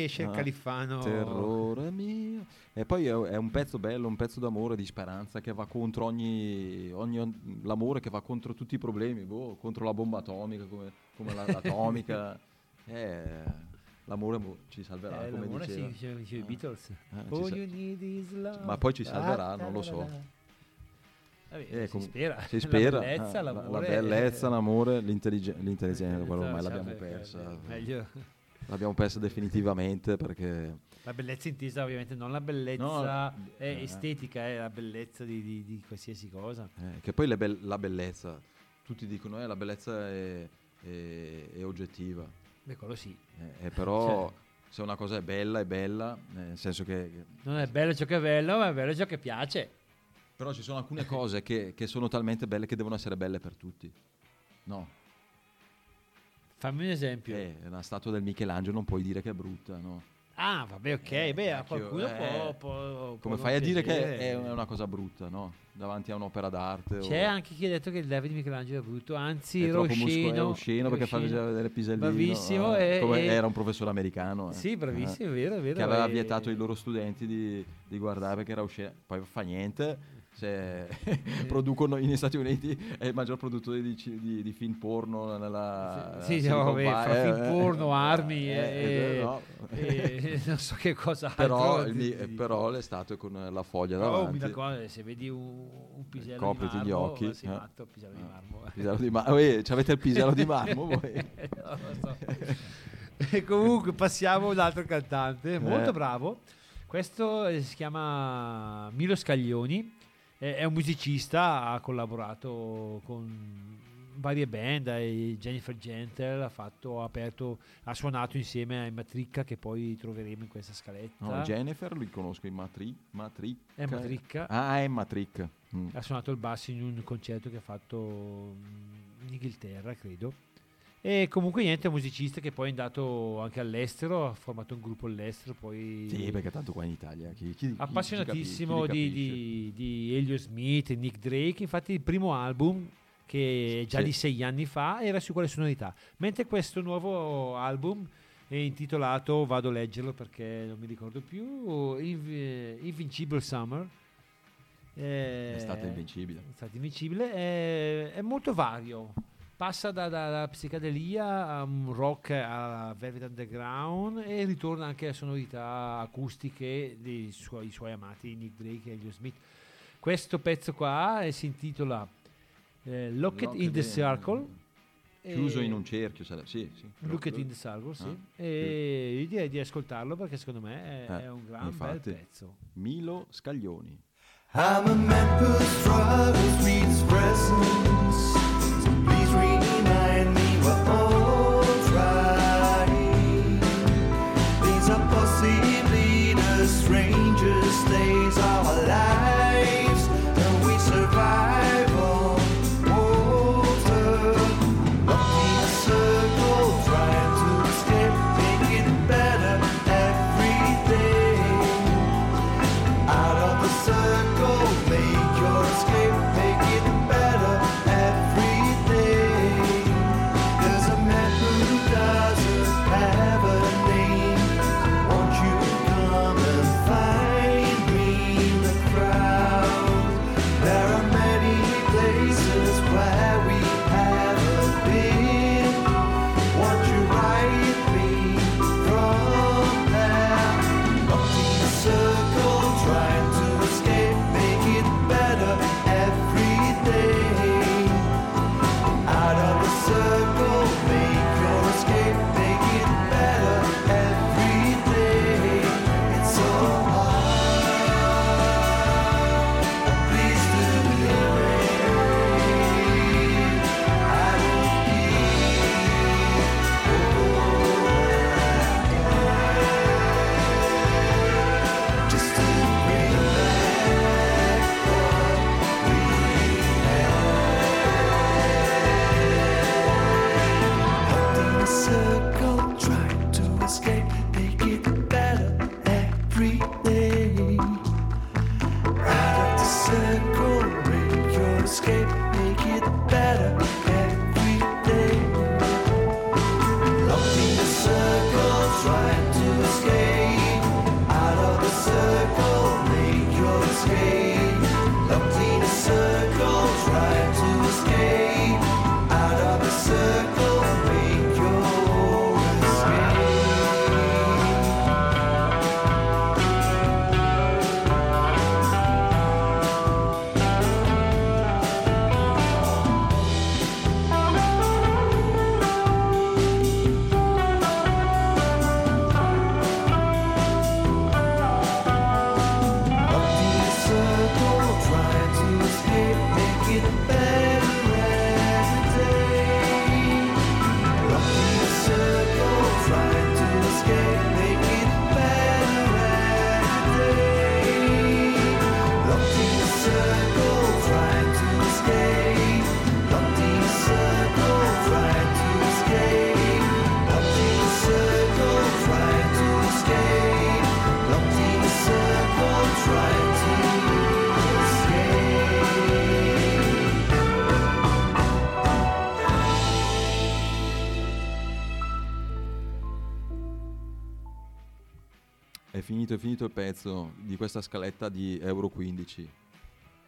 Speaker 1: Mio.
Speaker 3: E qui esce il
Speaker 2: Ah,
Speaker 3: califfano.
Speaker 2: Terrore mio. E poi è, è un pezzo bello, un pezzo d'amore, di speranza che va contro ogni, ogni l'amore che va contro tutti i problemi, boh, contro la bomba atomica come, come la- l'atomica. Eh, l'amore mo- ci salverà,
Speaker 3: Eh,
Speaker 2: come
Speaker 3: l'amore
Speaker 2: diceva.
Speaker 3: sì, diceva diceva i
Speaker 2: Ah.
Speaker 3: Beatles.
Speaker 2: Ah,
Speaker 3: All
Speaker 2: sa-
Speaker 3: love.
Speaker 2: Ma poi ci salverà,
Speaker 3: Ah,
Speaker 2: non lo so.
Speaker 3: Vabbè,
Speaker 2: Eh,
Speaker 3: si
Speaker 2: comu-
Speaker 3: spera.
Speaker 2: Si spera.
Speaker 3: La bellezza,
Speaker 2: ah, la-
Speaker 3: l'amore.
Speaker 2: la bellezza,
Speaker 3: eh,
Speaker 2: l'amore, l'intelligenza, l'intelligenza,
Speaker 3: eh,
Speaker 2: quello ormai l'abbiamo persa.
Speaker 3: Meglio.
Speaker 2: L'abbiamo persa definitivamente perché
Speaker 3: La bellezza intesa ovviamente non la bellezza
Speaker 2: No,
Speaker 3: eh,
Speaker 2: eh.
Speaker 3: estetica, è la bellezza di, di- di qualsiasi cosa.
Speaker 2: Eh, che poi bel- la bellezza, tutti dicono eh, la bellezza è, è- è oggettiva,
Speaker 3: Beh, quello sì.
Speaker 2: eh, eh, però
Speaker 3: Cioè.
Speaker 2: se una cosa è bella è bella, eh, nel senso che...
Speaker 3: Non è bello ciò che è bello, ma è bello ciò che piace.
Speaker 2: Però ci sono alcune cose che, che sono talmente belle che devono essere belle per tutti. No,
Speaker 3: Fammi un esempio.
Speaker 2: eh, una statua del Michelangelo non puoi dire che è brutta, no?
Speaker 3: Ah, vabbè, ok.
Speaker 2: Eh,
Speaker 3: Beh, a qualcuno
Speaker 2: eh,
Speaker 3: può, può-
Speaker 2: Come fai a dire che è una cosa brutta, no? Davanti a un'opera d'arte.
Speaker 3: C'è
Speaker 2: o-
Speaker 3: anche chi ha detto che il David Michelangelo è brutto, anzi
Speaker 2: è
Speaker 3: era
Speaker 2: troppo muscolo-
Speaker 3: osceno.
Speaker 2: è osceno perché fa vedere pisellino.
Speaker 3: Bravissimo,
Speaker 2: eh, come
Speaker 3: e-
Speaker 2: era un professore americano. eh.
Speaker 3: Sì, bravissimo,
Speaker 2: Eh,
Speaker 3: è vero, è vero.
Speaker 2: Che aveva vietato ai loro studenti di, di guardare perché era osceno. Poi fa niente. Se producono negli Stati Uniti è il maggior produttore di, di- di film porno nella
Speaker 3: Sì, sì,
Speaker 2: Silicon
Speaker 3: vabbè,
Speaker 2: Valley,
Speaker 3: film porno, armi
Speaker 2: eh,
Speaker 3: e-
Speaker 2: eh, no.
Speaker 3: e non so che cosa
Speaker 2: però, il mi- però le statue con la foglia
Speaker 3: Oh,
Speaker 2: davanti
Speaker 3: mi raccomando, se vedi un, un pisello
Speaker 2: Copriti
Speaker 3: di
Speaker 2: gli
Speaker 3: marmo,
Speaker 2: occhi,
Speaker 3: sei
Speaker 2: eh.
Speaker 3: matto, pisello di marmo.
Speaker 2: Pisello di marmo. Eh, c'avete il pisello di marmo voi?
Speaker 3: Lo so. E comunque passiamo a un altro cantante, molto
Speaker 2: Eh.
Speaker 3: bravo. Questo eh, si chiama Milo Scaglioni, è, un musicista, ha collaborato con varie band, Jennifer Gentle ha, fatto, ha aperto, ha suonato insieme a Matricca che poi troveremo in questa scaletta.
Speaker 2: No, Jennifer li conosco in Matri, Matric.
Speaker 3: È Matricca.
Speaker 2: Ah, è Matric. Mm.
Speaker 3: ha suonato il basso in un concerto che ha fatto in Inghilterra, credo. E comunque niente, è un musicista che poi è andato anche all'estero, ha formato un gruppo all'estero, poi
Speaker 2: Sì, perché tanto qua in Italia chi, chi-
Speaker 3: appassionatissimo
Speaker 2: chi
Speaker 3: di, di, di Elio Smith e Nick Drake. Infatti, il primo album, che è già
Speaker 2: Sì.
Speaker 3: di sei anni fa, era su quelle sonorità. Mentre questo nuovo album è intitolato, vado a leggerlo perché non mi ricordo più, Inv- Invincible Summer. Eh,
Speaker 2: È stata invincibile.
Speaker 3: è stato invincibile, è, è molto vario. Passa da, da- da psicadelia a un rock a Velvet Underground e ritorna anche a sonorità acustiche dei suoi, suoi amati Nick Drake e Elio Smith. Questo pezzo qua eh, si intitola eh, Lock It
Speaker 2: Lock
Speaker 3: in the. Circle.
Speaker 2: Chiuso in un cerchio, sarebbe- sì, sì.
Speaker 3: Look It in the Circle, sì.
Speaker 2: Ah,
Speaker 3: E io direi di ascoltarlo perché secondo me è,
Speaker 2: Eh,
Speaker 3: è un gran
Speaker 2: infatti.
Speaker 3: bel pezzo.
Speaker 2: Milo Scaglioni.
Speaker 1: I'm a man who struggles with his presence.
Speaker 2: Finito, è finito il pezzo di questa scaletta di Euro 15.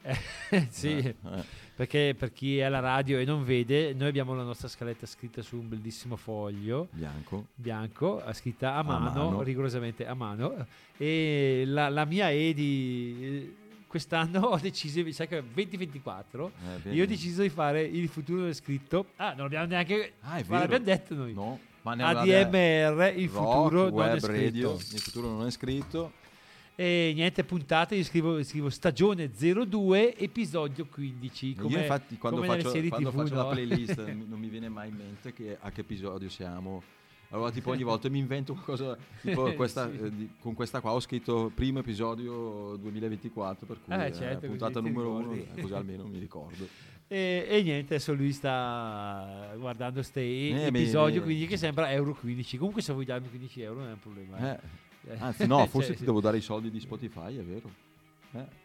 Speaker 3: sì,
Speaker 2: Eh, eh.
Speaker 3: perché per chi è alla radio e non vede, noi abbiamo la nostra scaletta scritta su un bellissimo foglio
Speaker 2: bianco.
Speaker 3: bianco, eh, scritta a
Speaker 2: A
Speaker 3: mano,
Speaker 2: mano.
Speaker 3: rigorosamente a mano. E la, la mia E di eh, quest'anno ho deciso, sai che 2024,
Speaker 2: Eh,
Speaker 3: io ho deciso di fare il futuro del scritto. Ah, non abbiamo neanche
Speaker 2: Ah, è vero.
Speaker 3: l'abbiamo detto noi.
Speaker 2: No,
Speaker 3: ADMR, il futuro non
Speaker 2: web radio, il futuro non è scritto.
Speaker 3: E niente, puntate, io scrivo, scrivo stagione 02, episodio 15. Come,
Speaker 2: io infatti quando, faccio, quando
Speaker 3: TV,
Speaker 2: faccio
Speaker 3: no?
Speaker 2: la playlist non mi viene mai in mente che, a che episodio siamo. Allora tipo ogni volta mi invento qualcosa, tipo questa,
Speaker 3: Sì.
Speaker 2: eh, di- con questa qua ho scritto primo episodio 2024, per cui
Speaker 3: Eh,
Speaker 2: eh,
Speaker 3: certo, così
Speaker 2: puntata numero uno, eh, così almeno mi ricordo.
Speaker 3: E, e niente, adesso lui sta guardando ste
Speaker 2: Eh,
Speaker 3: episodio
Speaker 2: mi-
Speaker 3: 15 che sembra euro 15. Comunque se vuoi darmi 15 euro non è un problema. eh.
Speaker 2: Eh, anzi no, forse
Speaker 3: Cioè,
Speaker 2: ti devo dare i soldi di Spotify, è vero. Eh.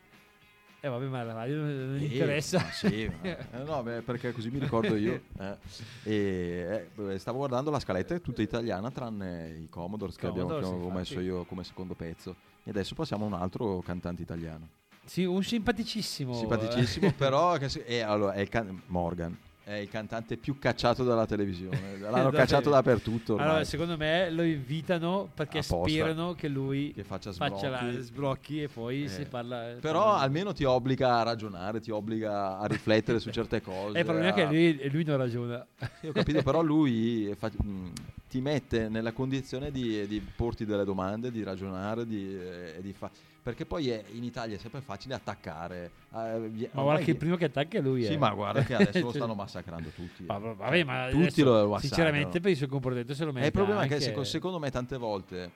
Speaker 3: Eh vabbè, ma la radio non,
Speaker 2: Eh,
Speaker 3: interessa.
Speaker 2: ma sì, ma- eh, no, beh, perché così mi ricordo io. eh. E eh, beh, stavo guardando la scaletta, è tutta italiana, tranne i Commodores che, abbiamo,
Speaker 3: Commodores,
Speaker 2: che avevo messo io come secondo pezzo. E adesso passiamo a un altro cantante italiano.
Speaker 3: Sì, un simpaticissimo.
Speaker 2: Simpaticissimo,
Speaker 3: eh.
Speaker 2: però è, allora, è il can- Morgan. È il cantante più cacciato dalla televisione. L'hanno
Speaker 3: Dai.
Speaker 2: cacciato dappertutto. Ormai.
Speaker 3: Allora, secondo me lo invitano perché
Speaker 2: Apposta.
Speaker 3: sperano che lui
Speaker 2: che faccia
Speaker 3: faccia
Speaker 2: sblocchi.
Speaker 3: la sblocchi e poi
Speaker 2: Eh,
Speaker 3: si parla.
Speaker 2: Però
Speaker 3: parla-
Speaker 2: almeno ti obbliga a ragionare, ti obbliga a riflettere su certe cose.
Speaker 3: Eh, il problema è che
Speaker 2: a-
Speaker 3: lui, lui non ragiona.
Speaker 2: Io ho capito, però lui fa- mh, ti mette nella condizione di, di porti delle domande, di ragionare, di, eh, di fa- perché poi è- in Italia è sempre facile attaccare. eh,
Speaker 3: Ma guarda che il primo che attacca è lui.
Speaker 2: Sì,
Speaker 3: eh.
Speaker 2: ma guarda che adesso lo
Speaker 3: Cioè-
Speaker 2: stanno massacrando tutti.
Speaker 3: Ma-
Speaker 2: eh.
Speaker 3: ma- vabbè, ma
Speaker 2: tutti
Speaker 3: adesso,
Speaker 2: lo massacrano.
Speaker 3: Sinceramente, per il suo comportamento se lo mette
Speaker 2: il problema è che
Speaker 3: anche-
Speaker 2: seco- secondo me tante volte,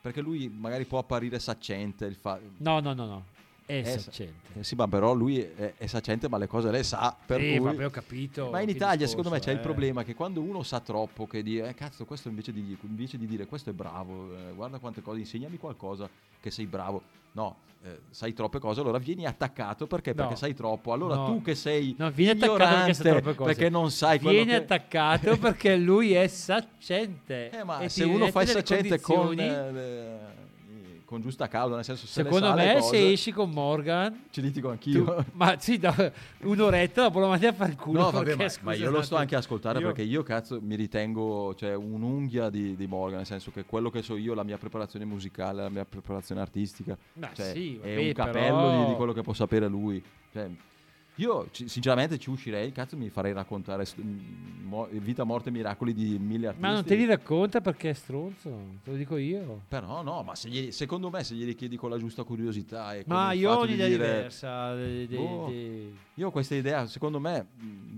Speaker 2: perché lui magari può apparire saccente, il fa-
Speaker 3: No, no, no, no. È
Speaker 2: sa-
Speaker 3: saccente.
Speaker 2: eh sì, ma però lui è, è saccente, ma le cose le sa. Per
Speaker 3: Sì,
Speaker 2: cui-
Speaker 3: vabbè, ho capito.
Speaker 2: Ma in
Speaker 3: che
Speaker 2: Italia,
Speaker 3: discorso,
Speaker 2: secondo me, c'è il
Speaker 3: eh.
Speaker 2: problema che quando uno sa troppo, che dire, eh, cazzo, questo invece di, invece di dire questo è bravo, eh, guarda quante cose, insegnami qualcosa che sei bravo. No, eh, sai troppe cose, allora vieni attaccato perché?
Speaker 3: No.
Speaker 2: Perché sai troppo. Allora
Speaker 3: No.
Speaker 2: tu che sei
Speaker 3: No, vieni attaccato perché
Speaker 2: perché non sai
Speaker 3: Vieni
Speaker 2: che...
Speaker 3: attaccato perché lui è saccente.
Speaker 2: Eh, ma
Speaker 3: E
Speaker 2: se uno fa il saccente con,
Speaker 3: condizioni-
Speaker 2: eh, le- con giusta causa, nel senso se
Speaker 3: Secondo me,
Speaker 2: cose,
Speaker 3: se esci con Morgan,
Speaker 2: ci litigo
Speaker 3: tu-
Speaker 2: anch'io.
Speaker 3: ma sì, da- un'oretta dopo lo mandi a far culo.
Speaker 2: No, vabbè,
Speaker 3: perché,
Speaker 2: ma, ma io lo sto anche a ascoltare
Speaker 3: Io-
Speaker 2: perché io cazzo mi ritengo cioè, un'unghia di, di Morgan, nel senso che quello che so io, la mia preparazione musicale, la mia preparazione artistica,
Speaker 3: Ma
Speaker 2: cioè,
Speaker 3: sì,
Speaker 2: è
Speaker 3: vabbè,
Speaker 2: un capello
Speaker 3: però-
Speaker 2: di, di quello che può sapere lui. Cioè, io sinceramente ci uscirei, cazzo mi farei raccontare st- mo- vita, morte e miracoli di mille artisti.
Speaker 3: Ma non te li racconta perché è stronzo, te lo dico io.
Speaker 2: Però no, ma se gli- secondo me se glieli chiedi con la giusta curiosità e
Speaker 3: Ma io ho
Speaker 2: fatto di
Speaker 3: un'idea
Speaker 2: dire,
Speaker 3: diversa. de- de- de-
Speaker 2: Io ho questa idea, secondo me,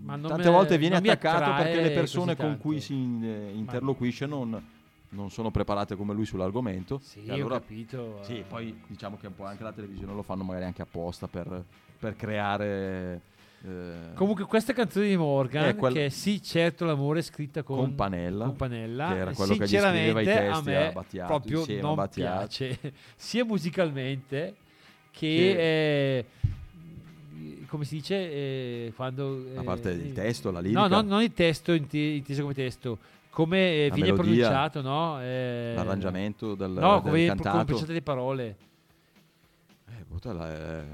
Speaker 3: non
Speaker 2: tante
Speaker 3: me-
Speaker 2: volte viene attaccato perché le persone con cui si in- eh, interloquisce non, non sono preparate come lui sull'argomento.
Speaker 3: Sì,
Speaker 2: allora-
Speaker 3: ho capito.
Speaker 2: Sì,
Speaker 3: eh.
Speaker 2: poi diciamo che un po' anche la televisione lo fanno magari anche apposta per, per creare... eh,
Speaker 3: Comunque questa canzone di Morgan,
Speaker 2: Eh, quel-
Speaker 3: che è sì certo l'amore è scritta con,
Speaker 2: Con Panella,
Speaker 3: con Panella,
Speaker 2: che era quello che gli scriveva i testi
Speaker 3: a me
Speaker 2: a Battiato,
Speaker 3: proprio
Speaker 2: a
Speaker 3: non
Speaker 2: Battiato.
Speaker 3: piace, sia musicalmente che,
Speaker 2: Che-
Speaker 3: eh, come si dice, eh, quando...
Speaker 4: A
Speaker 3: eh,
Speaker 4: parte il testo, la
Speaker 3: No,
Speaker 4: lirica,
Speaker 3: no, non il testo inte- inteso come testo, come eh, viene pronunciato, no? Eh,
Speaker 4: l'arrangiamento del,
Speaker 3: No,
Speaker 4: del
Speaker 3: come pro- come
Speaker 4: cantato.
Speaker 3: pronunciate le parole.
Speaker 4: Eh, la, eh,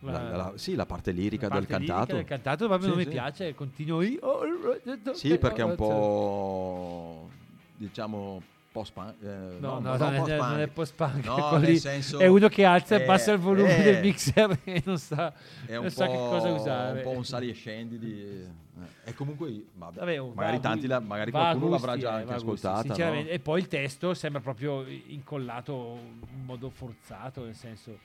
Speaker 4: la-
Speaker 3: La-
Speaker 4: la- sì, la parte lirica
Speaker 3: La
Speaker 4: del
Speaker 3: parte lirica
Speaker 4: cantato.
Speaker 3: del cantato proprio
Speaker 4: Sì,
Speaker 3: non mi
Speaker 4: sì.
Speaker 3: piace, continuo io. oh,
Speaker 4: Sì, perché è un po' diciamo post-punk. eh,
Speaker 3: No, no,
Speaker 4: no,
Speaker 3: non, è,
Speaker 4: post-punk.
Speaker 3: non è post-punk.
Speaker 4: No,
Speaker 3: lì
Speaker 4: senso,
Speaker 3: è uno che alza e bassa il volume
Speaker 4: eh,
Speaker 3: del mixer e non sa,
Speaker 4: È
Speaker 3: non sa che cosa usare.
Speaker 4: un po' un sali e scendi di... eh, E comunque, vabbè,
Speaker 3: Vabbè, oh,
Speaker 4: magari,
Speaker 3: va
Speaker 4: la- magari qualcuno l'avrà
Speaker 3: gusti,
Speaker 4: già
Speaker 3: eh,
Speaker 4: anche
Speaker 3: va a gusti,
Speaker 4: ascoltata. no?
Speaker 3: E poi il testo sembra proprio incollato in modo forzato, nel senso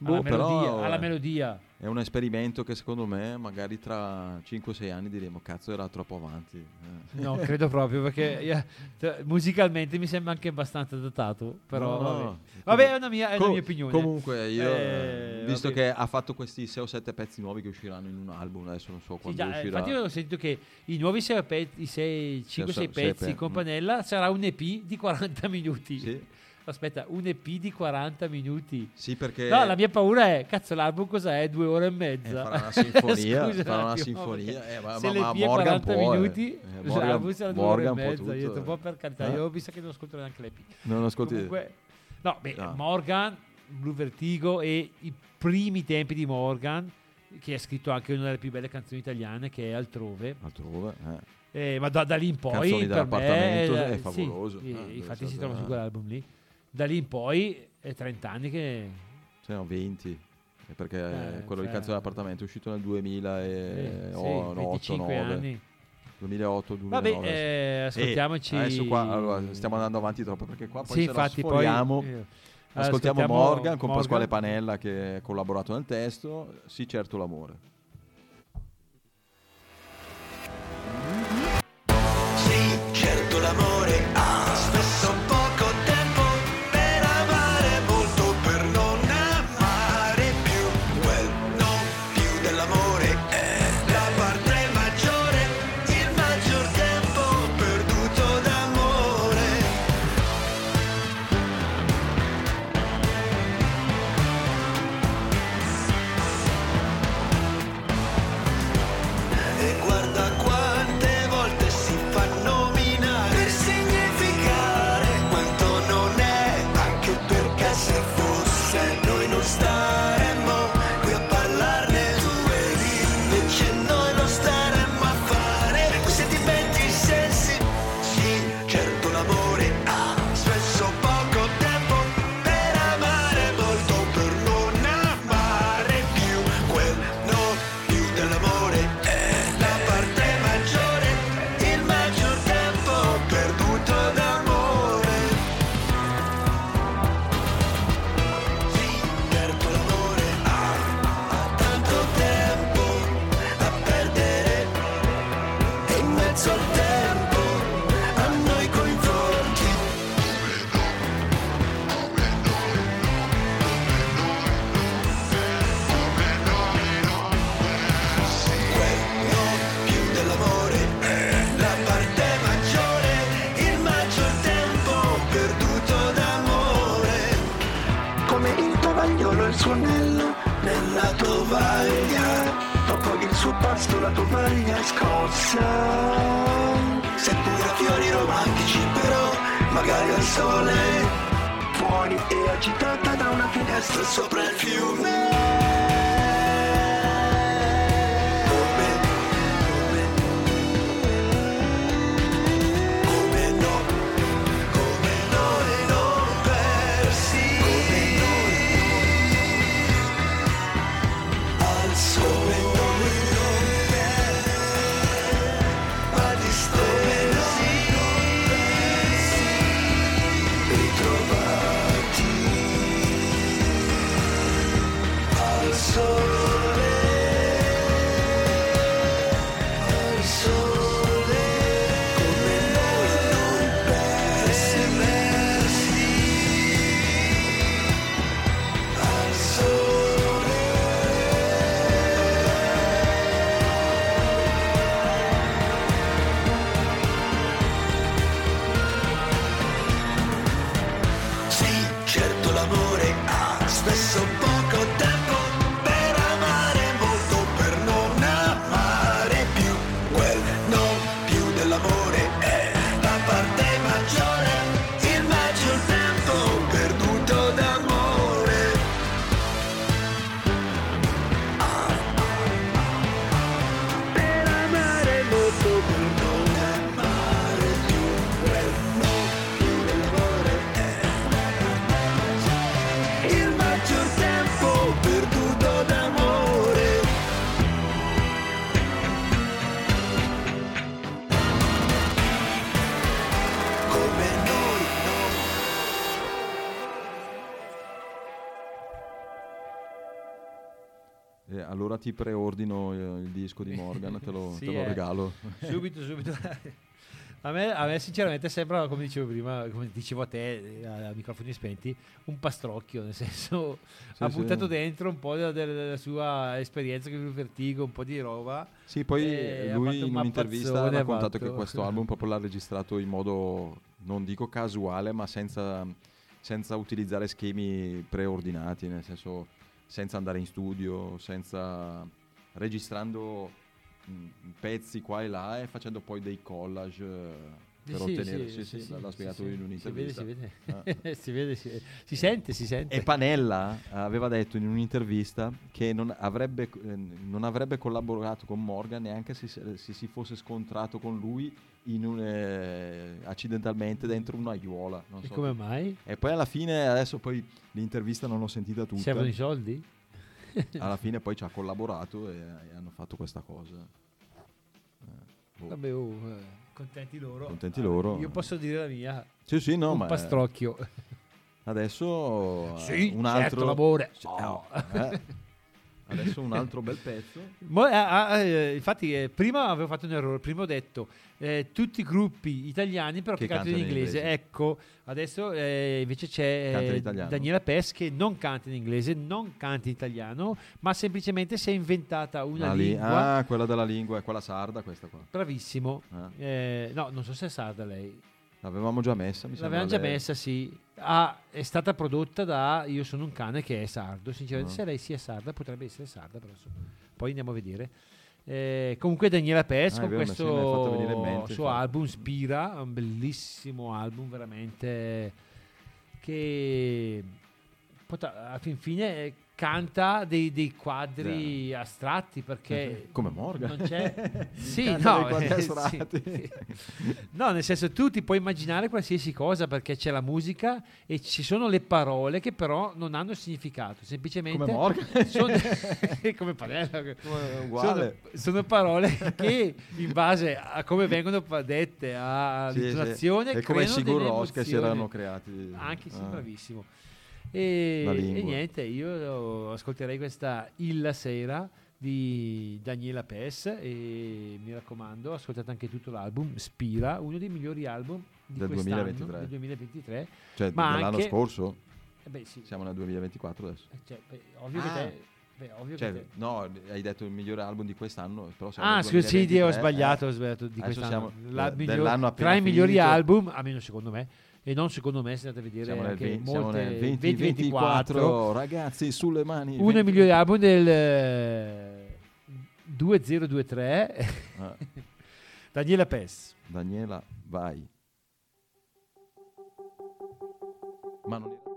Speaker 4: Boh,
Speaker 3: alla, melodia, alla
Speaker 4: eh,
Speaker 3: melodia.
Speaker 4: È un esperimento che secondo me magari tra 5-6 anni diremo cazzo era troppo avanti. eh.
Speaker 3: No, credo proprio perché eh, cioè, musicalmente mi sembra anche abbastanza datato. Però
Speaker 4: No, no,
Speaker 3: vabbè. è una mia, è una
Speaker 4: Com-
Speaker 3: mia opinione.
Speaker 4: Comunque, io,
Speaker 3: Eh,
Speaker 4: visto
Speaker 3: vabbè.
Speaker 4: che ha fatto questi 6 o 7 pezzi nuovi che usciranno in un album, adesso non so
Speaker 3: Sì,
Speaker 4: quando
Speaker 3: già, eh,
Speaker 4: uscirà.
Speaker 3: infatti io ho sentito che i nuovi 6 pezzi, 5-6
Speaker 4: so- sei
Speaker 3: pezzi
Speaker 4: pe-
Speaker 3: con
Speaker 4: mm.
Speaker 3: Panella sarà un EP di 40 minuti.
Speaker 4: Sì,
Speaker 3: Aspetta, un EP di 40 minuti.
Speaker 4: sì, perché
Speaker 3: No, la mia paura è, cazzo, l'album cosa è? Due ore e
Speaker 4: eh,
Speaker 3: mezza.
Speaker 4: farà una sinfonia,
Speaker 3: Scusa
Speaker 4: farà
Speaker 3: un
Speaker 4: una sinfonia. Eh, ma,
Speaker 3: se
Speaker 4: ma-
Speaker 3: l'EP
Speaker 4: ma
Speaker 3: è
Speaker 4: Morgan
Speaker 3: 40
Speaker 4: può, eh.
Speaker 3: minuti,
Speaker 4: Eh,
Speaker 3: l'album sarà due ore e
Speaker 4: Morgan può
Speaker 3: mezza. Io ho detto,
Speaker 4: tutto,
Speaker 3: po' per carità,
Speaker 4: eh.
Speaker 3: io mi sa che non ascolterò neanche l'EP.
Speaker 4: Non ascolti.
Speaker 3: Comunque, no, beh,
Speaker 4: No.
Speaker 3: Morgan, Blue Vertigo e i primi tempi di Morgan, che ha scritto anche una delle più belle canzoni italiane, che è Altrove.
Speaker 4: Altrove, eh.
Speaker 3: Eh, ma da, da lì in poi
Speaker 4: Canzoni
Speaker 3: per me,
Speaker 4: è
Speaker 3: eh,
Speaker 4: favoloso.
Speaker 3: sì,
Speaker 4: Eh,
Speaker 3: eh, infatti si trova su
Speaker 4: eh.
Speaker 3: quell'album lì. Da lì in poi è 30 anni che
Speaker 4: Cioè, no, 20. eh, Perché
Speaker 3: Eh,
Speaker 4: quello di
Speaker 3: cioè-
Speaker 4: canzone dell'appartamento è uscito nel
Speaker 3: eh,
Speaker 4: 2008,
Speaker 3: sì, 25 anni.
Speaker 4: 2008, 2009.
Speaker 3: Vabbè, eh, ascoltiamoci.
Speaker 4: Eh, adesso qua allora, stiamo andando avanti troppo perché qua poi
Speaker 3: sì, infatti, poi eh,
Speaker 4: Ascoltiamo,
Speaker 3: ascoltiamo
Speaker 4: Morgan con
Speaker 3: Morgan.
Speaker 4: Pasquale Panella che ha collaborato nel testo. Sì, certo l'amore.
Speaker 2: Ti preordino eh, il disco di Morgan, te lo,
Speaker 3: Sì,
Speaker 2: te lo
Speaker 3: eh.
Speaker 2: regalo.
Speaker 3: subito, subito. A me, a me sinceramente sembra, come dicevo prima, come dicevo a te eh, a microfoni spenti, un pastrocchio, nel senso
Speaker 2: Sì,
Speaker 3: ha
Speaker 2: sì.
Speaker 3: buttato dentro un po' della, della sua esperienza con il vertigo, un po' di roba.
Speaker 2: Sì, poi
Speaker 3: E ha
Speaker 2: lui in un'intervista ha raccontato che questo album proprio l'ha registrato in modo, non dico casuale, ma senza, senza utilizzare schemi preordinati, nel senso senza andare in studio, senza registrando mh, pezzi qua e là e facendo poi dei collage eh, per
Speaker 3: Sì,
Speaker 2: ottenere...
Speaker 3: sì,
Speaker 2: Sì, sì, l'ha
Speaker 3: sì,
Speaker 2: spiegato
Speaker 3: sì,
Speaker 2: in
Speaker 3: Si vede,
Speaker 2: un'intervista.
Speaker 3: si vede.
Speaker 2: Ah.
Speaker 3: si, vede si, si sente, si sente.
Speaker 2: E Panella aveva detto in un'intervista che non avrebbe, eh, non avrebbe collaborato con Morgan neanche se, se si fosse scontrato con lui in un, eh, accidentalmente dentro una aiuola. non
Speaker 3: E
Speaker 2: so.
Speaker 3: come mai?
Speaker 2: E poi alla fine, adesso poi l'intervista non l'ho sentita tutta.
Speaker 3: Servono i soldi?
Speaker 2: Alla fine poi ci ha collaborato e, e hanno fatto questa cosa. Eh, boh.
Speaker 3: Vabbè, oh, eh, contenti loro.
Speaker 2: Contenti loro.
Speaker 3: Io posso dire la mia.
Speaker 2: Sì, sì, no,
Speaker 3: un
Speaker 2: ma
Speaker 3: pastrocchio.
Speaker 2: adesso eh,
Speaker 3: Sì,
Speaker 2: un
Speaker 3: certo,
Speaker 2: altro
Speaker 3: l'amore.
Speaker 2: Sì,
Speaker 3: Oh.
Speaker 2: eh. Adesso un altro bel pezzo.
Speaker 3: Mo- ah, ah, eh, infatti, eh, prima avevo fatto un errore. Prima ho detto eh, tutti i gruppi italiani, però che,
Speaker 2: Che
Speaker 3: cantano in inglese.
Speaker 2: inglese.
Speaker 3: Ecco, adesso eh, invece c'è eh. Daniela Pes che non canta in inglese, non canta in italiano, ma semplicemente si è inventata una
Speaker 2: Ah, lì-
Speaker 3: lingua.
Speaker 2: ah, quella della lingua è quella sarda, questa qua.
Speaker 3: Bravissimo.
Speaker 2: Ah,
Speaker 3: Eh, no, non so se è sarda lei.
Speaker 2: L'avevamo già messa, mi.
Speaker 3: L'avevamo già
Speaker 2: lei.
Speaker 3: messa, sì. Ah, è stata prodotta da Io sono un cane che è sardo. Sinceramente,
Speaker 2: Ah.
Speaker 3: se lei sia sarda, potrebbe essere sarda, però poi andiamo a vedere. Eh, comunque Daniela Pes
Speaker 2: Ah,
Speaker 3: con
Speaker 2: vero,
Speaker 3: questo
Speaker 2: mente,
Speaker 3: suo
Speaker 2: infatti.
Speaker 3: album Spira, un bellissimo album veramente che a fin fine eh, canta dei, dei quadri astratti perché
Speaker 2: Come Morgan.
Speaker 3: non c'è sì, no, eh, sì. no, nel senso tu ti puoi immaginare qualsiasi cosa perché c'è la musica e ci sono le parole che però non hanno significato, semplicemente
Speaker 2: Come Morgan.
Speaker 3: sono come Panella.
Speaker 2: Come-
Speaker 3: Sono, sono parole che in base a come vengono dette
Speaker 2: Sì, sì.
Speaker 3: all'intonazione
Speaker 2: È come Rós che si erano creati.
Speaker 3: anche sì,
Speaker 2: Ah.
Speaker 3: bravissimo e, e niente io ascolterei questa Il Sera di Daniela Pes e mi raccomando ascoltate anche tutto l'album Spira uno dei migliori album di
Speaker 2: Del
Speaker 3: quest'anno
Speaker 2: 2023.
Speaker 3: del 2023
Speaker 2: Cioè,
Speaker 3: Ma
Speaker 2: dell'anno
Speaker 3: anche-
Speaker 2: scorso?
Speaker 3: Eh beh, sì,
Speaker 2: Siamo nel 2024 adesso.
Speaker 3: eh, cioè, beh, ovvio
Speaker 2: Ah.
Speaker 3: che te, beh, ovvio
Speaker 2: Cioè,
Speaker 3: che te.
Speaker 2: no, hai detto il migliore album di quest'anno, però siamo
Speaker 3: Ah,
Speaker 2: nel
Speaker 3: scusa, sì,
Speaker 2: 2023,
Speaker 3: ho sbagliato,
Speaker 2: eh.
Speaker 3: ho sbagliato di quest'anno.
Speaker 2: siamo
Speaker 3: La miglior- tra i migliori
Speaker 2: finito.
Speaker 3: album, almeno secondo me, e non secondo me, se andate a vedere
Speaker 2: Siamo nel,
Speaker 3: anche
Speaker 2: 20, siamo
Speaker 3: molte,
Speaker 2: nel 20,
Speaker 3: 2024,
Speaker 2: 24, ragazzi, sulle mani.
Speaker 3: uno dei
Speaker 2: 20.
Speaker 3: migliori album del eh, 2023,
Speaker 2: Ah,
Speaker 3: Daniela Pes.
Speaker 2: Daniela, vai. Ma non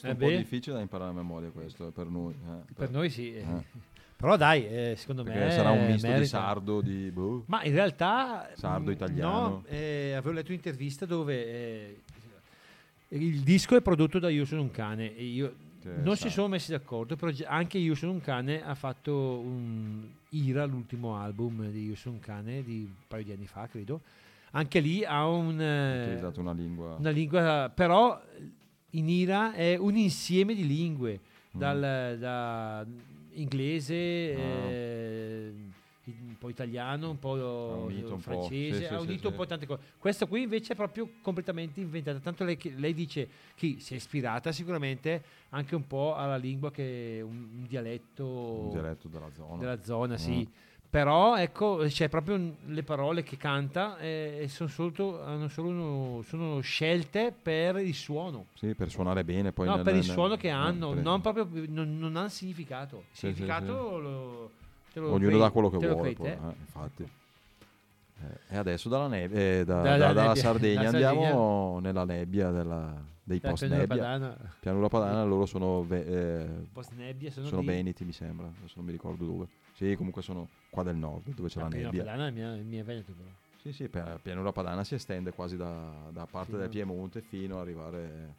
Speaker 2: Che è
Speaker 3: Eh
Speaker 2: un po'
Speaker 3: beh.
Speaker 2: difficile da imparare a memoria questo per noi. eh,
Speaker 3: Per noi sì. eh.
Speaker 2: Eh.
Speaker 3: Però dai, eh, secondo
Speaker 2: Perché
Speaker 3: me
Speaker 2: sarà un misto di
Speaker 3: merita.
Speaker 2: sardo, di... boh.
Speaker 3: Ma in realtà...
Speaker 2: Sardo,
Speaker 3: mh,
Speaker 2: italiano.
Speaker 3: No, eh, avevo letto un'intervista dove eh, il disco è prodotto da Io sono un cane e io... Non si sono messi d'accordo, però anche Io sono un cane ha fatto un Ira, l'ultimo album di Io sono un cane di un paio di anni fa, credo. Anche lì ha un... eh,
Speaker 2: utilizzato una lingua...
Speaker 3: una lingua, però in Ira è un insieme di lingue,
Speaker 2: Mm.
Speaker 3: dal da inglese,
Speaker 2: Ah.
Speaker 3: eh, un po' italiano, un po'
Speaker 2: unito un po',
Speaker 3: francese,
Speaker 2: sì, sì,
Speaker 3: unito
Speaker 2: sì.
Speaker 3: un po' tante cose. Questa qui invece è proprio completamente inventata, tanto lei, lei dice che si è ispirata sicuramente anche un po' alla lingua che è un, un dialetto,
Speaker 2: un dialetto della zona.
Speaker 3: della zona,
Speaker 2: Mm.
Speaker 3: sì. Però ecco, c'è proprio le parole che canta eh, e sono solo, hanno solo uno- sono scelte per il suono.
Speaker 2: Sì, per suonare bene. Poi
Speaker 3: no,
Speaker 2: nel-
Speaker 3: per il
Speaker 2: nel-
Speaker 3: suono che
Speaker 2: eh,
Speaker 3: hanno,
Speaker 2: per-
Speaker 3: non proprio non, non hanno significato. Il
Speaker 2: Sì, sì,
Speaker 3: significato lo, te lo
Speaker 2: Ognuno
Speaker 3: crei-
Speaker 2: dà quello che vuole.
Speaker 3: crei
Speaker 2: poi,
Speaker 3: te.
Speaker 2: eh, infatti. Eh, e adesso dalla, neve, eh, da-
Speaker 3: Da-
Speaker 2: da-
Speaker 3: dalla
Speaker 2: Sardegna andiamo nella nebbia della- dei post
Speaker 3: pianura
Speaker 2: nebbia.
Speaker 3: padana,
Speaker 2: Pianura Padana, loro sono, ve- eh,
Speaker 3: post nebbia, sono,
Speaker 2: sono
Speaker 3: lì.
Speaker 2: veneti, mi sembra. Adesso non mi ricordo dove. Sì, comunque sono qua del nord, dove c'è
Speaker 3: Ah,
Speaker 2: la nebbia.
Speaker 3: padana è mia, mia Veneto però.
Speaker 2: Sì, sì, per- Pianura Padana si estende quasi da, da parte
Speaker 3: Fino-
Speaker 2: del Piemonte fino ad arrivare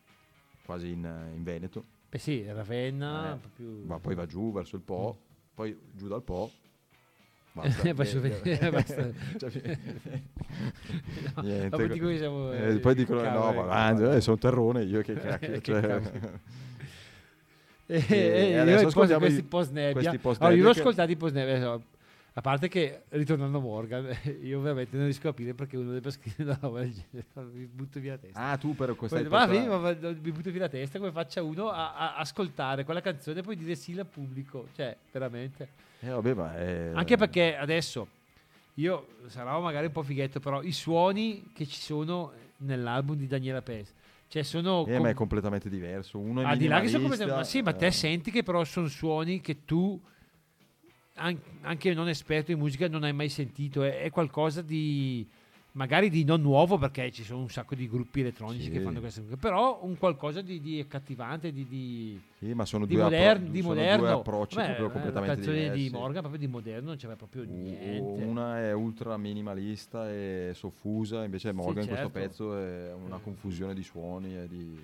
Speaker 2: quasi in, in Veneto.
Speaker 3: Beh sì, Ravenna,
Speaker 2: Eh,
Speaker 3: più...
Speaker 2: Ma poi va giù verso il Po,
Speaker 3: Mm.
Speaker 2: poi giù dal Po.
Speaker 3: Basta.
Speaker 2: Cioè,
Speaker 3: No,
Speaker 2: niente.
Speaker 3: dopo dico che siamo,
Speaker 2: Eh,
Speaker 3: eh,
Speaker 2: poi dicono:
Speaker 3: cavolo,
Speaker 2: No,
Speaker 3: eh,
Speaker 2: ma
Speaker 3: cavolo."
Speaker 2: avanti, eh, sono terrone io che cacchio.
Speaker 3: Che
Speaker 2: cioè.
Speaker 3: E,
Speaker 2: E
Speaker 3: e
Speaker 2: adesso ascoltiamo
Speaker 3: questi post nebbia. Allora, io l'ho ascoltato i post nebbia. A parte che ritornando a Morgan, io veramente non riesco a capire perché uno deve scrivere una roba del genere. Mi butto via la testa.
Speaker 2: Ah, tu per questa
Speaker 3: Poi, va, sì, ma- ma- mi butto via la testa come faccia uno a, a ascoltare quella canzone e poi dire sì al pubblico. Cioè, veramente.
Speaker 2: Eh, vabbè, ma è-
Speaker 3: Anche perché adesso io sarò magari un po' fighetto, però i suoni che ci sono nell'album di Daniela Pes, cioè sono
Speaker 2: Eh,
Speaker 3: com-
Speaker 2: ma è completamente diverso. Uno è
Speaker 3: al di là che sono completamente- ma sì, ma te
Speaker 2: eh,
Speaker 3: senti che però sono suoni che tu an- anche non esperto di musica non hai mai sentito, è, è qualcosa di magari di non nuovo perché ci sono un sacco di gruppi elettronici
Speaker 2: Sì.
Speaker 3: che fanno queste cose, però un qualcosa di, di accattivante, di, di,
Speaker 2: Sì, ma sono
Speaker 3: di
Speaker 2: due,
Speaker 3: modern-
Speaker 2: appro-
Speaker 3: di
Speaker 2: sono
Speaker 3: moderno.
Speaker 2: due approcci
Speaker 3: Beh,
Speaker 2: proprio
Speaker 3: eh,
Speaker 2: completamente
Speaker 3: la canzone
Speaker 2: diversi.
Speaker 3: di Morgan proprio di moderno non c'era proprio niente.
Speaker 2: Una è ultra minimalista e soffusa, invece Morgan in questo
Speaker 3: certo.
Speaker 2: pezzo è una confusione di suoni e di...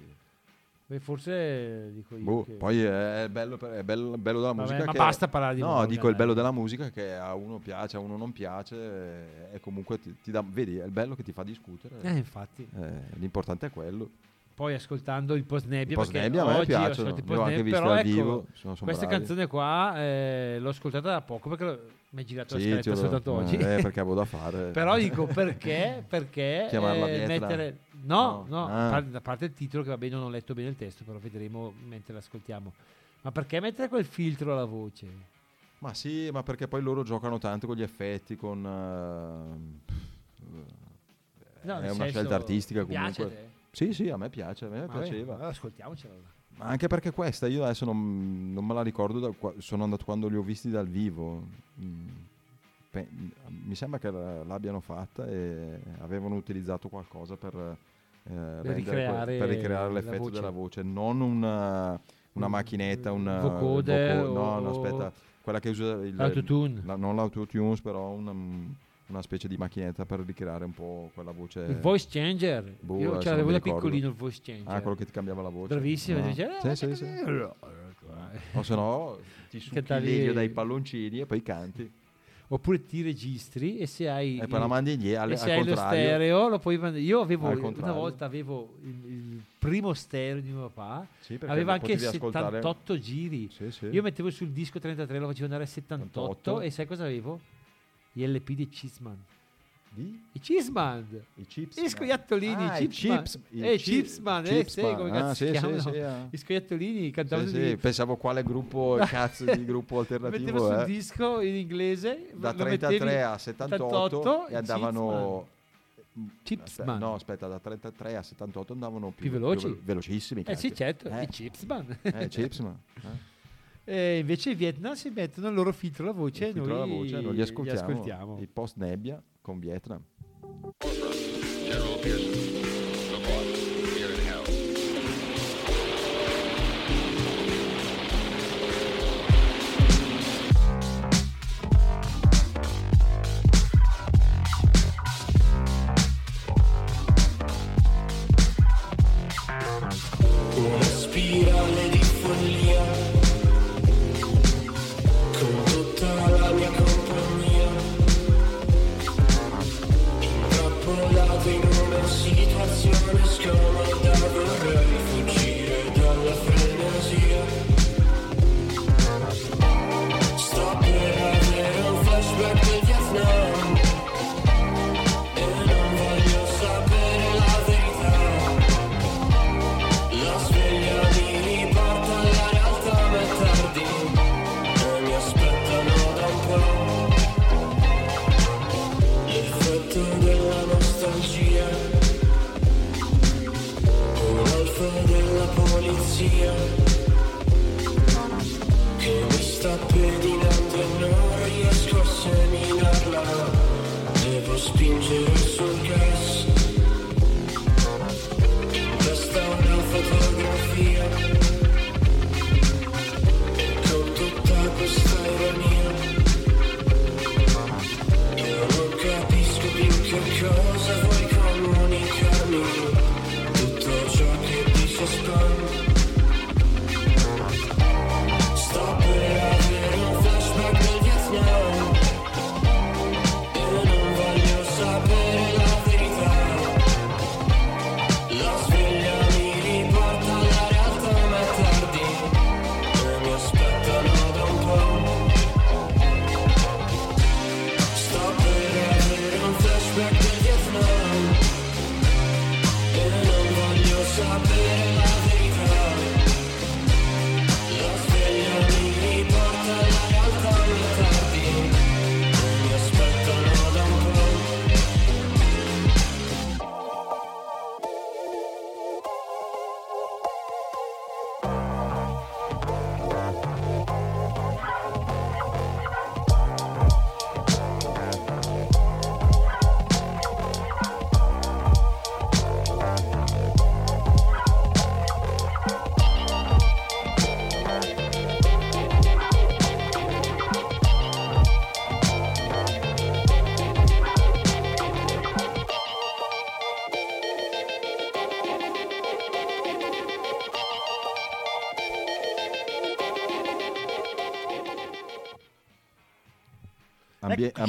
Speaker 3: Beh, forse dico io
Speaker 2: Boh,
Speaker 3: che-
Speaker 2: poi è bello, è bello, bello della
Speaker 3: Vabbè,
Speaker 2: musica
Speaker 3: ma
Speaker 2: che...
Speaker 3: basta parlare di
Speaker 2: No, dico il bello della musica che a uno piace, a uno non piace e comunque ti, ti dà... Vedi, è il bello che ti fa discutere.
Speaker 3: Eh, infatti.
Speaker 2: Eh, l'importante è quello.
Speaker 3: Poi ascoltando il post nebbia,
Speaker 2: post nebbia a me
Speaker 3: oggi ho
Speaker 2: piacciono,
Speaker 3: ascoltato i
Speaker 2: li ho anche
Speaker 3: però
Speaker 2: dal
Speaker 3: ecco,
Speaker 2: vivo, sono- sono
Speaker 3: questa
Speaker 2: bravi.
Speaker 3: canzone qua eh, l'ho ascoltata da poco perché l'ho- mi è girato la
Speaker 2: Sì,
Speaker 3: scaletta
Speaker 2: te lo-
Speaker 3: soltanto oggi.
Speaker 2: eh, perché avevo da fare.
Speaker 3: Però dico perché? Perché
Speaker 2: Chiamarla
Speaker 3: eh, mettere... No,
Speaker 2: No.
Speaker 3: no,
Speaker 2: Ah.
Speaker 3: a parte, il titolo che vabbè non ho letto bene il testo, però vedremo mentre l'ascoltiamo. Ma perché mettere quel filtro alla voce?
Speaker 2: Ma sì, ma perché poi loro giocano tanto con gli effetti, con... eh,
Speaker 3: No,
Speaker 2: è
Speaker 3: nel
Speaker 2: una
Speaker 3: senso,
Speaker 2: scelta artistica
Speaker 3: ti piace
Speaker 2: comunque.
Speaker 3: te?
Speaker 2: Sì, sì, a me piace, a me
Speaker 3: Vabbè,
Speaker 2: piaceva.
Speaker 3: ascoltiamocela. allora.
Speaker 2: Ma anche perché questa io adesso non, non me la ricordo, da sono andato quando li ho visti dal vivo. Mm, pe- mi sembra che la- l'abbiano fatta e avevano utilizzato qualcosa per, eh, rendere
Speaker 3: ricreare
Speaker 2: per ricreare l'effetto
Speaker 3: voce.
Speaker 2: della voce, non una, una
Speaker 3: Un-
Speaker 2: macchinetta, un
Speaker 3: un vocoder
Speaker 2: voco- no, no, aspetta, quella che usa il,
Speaker 3: L'autotune.
Speaker 2: la- non l'autotunes, però una, una specie di macchinetta per ricreare un po' quella voce.
Speaker 3: Il voice changer.
Speaker 2: boh,
Speaker 3: Io ce l'avevo da piccolino il voice changer.
Speaker 2: Ah, quello che ti cambiava la voce.
Speaker 3: Bravissimo.
Speaker 2: No.
Speaker 3: dice,
Speaker 2: Sì, sì, sì. O se no ti succhi dai palloncini e poi canti.
Speaker 3: Oppure ti registri e se hai,
Speaker 2: E poi la mandi indietro, al,
Speaker 3: e
Speaker 2: al
Speaker 3: se hai lo stereo lo puoi mandare. Io avevo una volta avevo il, il primo stereo di mio papà,
Speaker 2: Sì,
Speaker 3: aveva anche
Speaker 2: potevi ascoltare-
Speaker 3: 78 giri.
Speaker 2: Sì, sì.
Speaker 3: Io mettevo sul disco 33, lo facevo andare a 78
Speaker 2: 78.
Speaker 3: e sai cosa avevo? Gli LP di Cheeseman.
Speaker 2: Di?
Speaker 3: I Cheeseman.
Speaker 2: I chips.
Speaker 3: Gli scoiattolini,
Speaker 2: Ah,
Speaker 3: i
Speaker 2: i chips. i
Speaker 3: Eh,
Speaker 2: chi-
Speaker 3: Chipsman, eh,
Speaker 2: Chipsman.
Speaker 3: sì, come
Speaker 2: Ah,
Speaker 3: cazzo
Speaker 2: sì,
Speaker 3: si
Speaker 2: sì,
Speaker 3: chiamano?
Speaker 2: sì, ah.
Speaker 3: Gli scoiattolini cantavano
Speaker 2: Sì, sì, pensavo quale gruppo, cazzo di gruppo
Speaker 3: Mettevo
Speaker 2: alternativo
Speaker 3: sul disco in inglese
Speaker 2: Da
Speaker 3: lo
Speaker 2: 33
Speaker 3: mettevi-
Speaker 2: a 78 e andavano...
Speaker 3: Chipsman.
Speaker 2: No, aspetta, da 33 a 78 andavano più,
Speaker 3: Più veloci?
Speaker 2: velocissimi.
Speaker 3: Eh sì,
Speaker 2: cazzo.
Speaker 3: certo,
Speaker 2: Eh.
Speaker 3: i Chipsman.
Speaker 2: Eh, Chipsman. Eh.
Speaker 3: E invece i Vietnam si mettono il loro filtro alla voce e
Speaker 2: Il
Speaker 3: noi
Speaker 2: alla voce, noi li ascoltiamo.
Speaker 3: ascoltiamo.
Speaker 2: I post nebbia con Vietnam.
Speaker 7: General Pearson, polizia che mi sta pedinando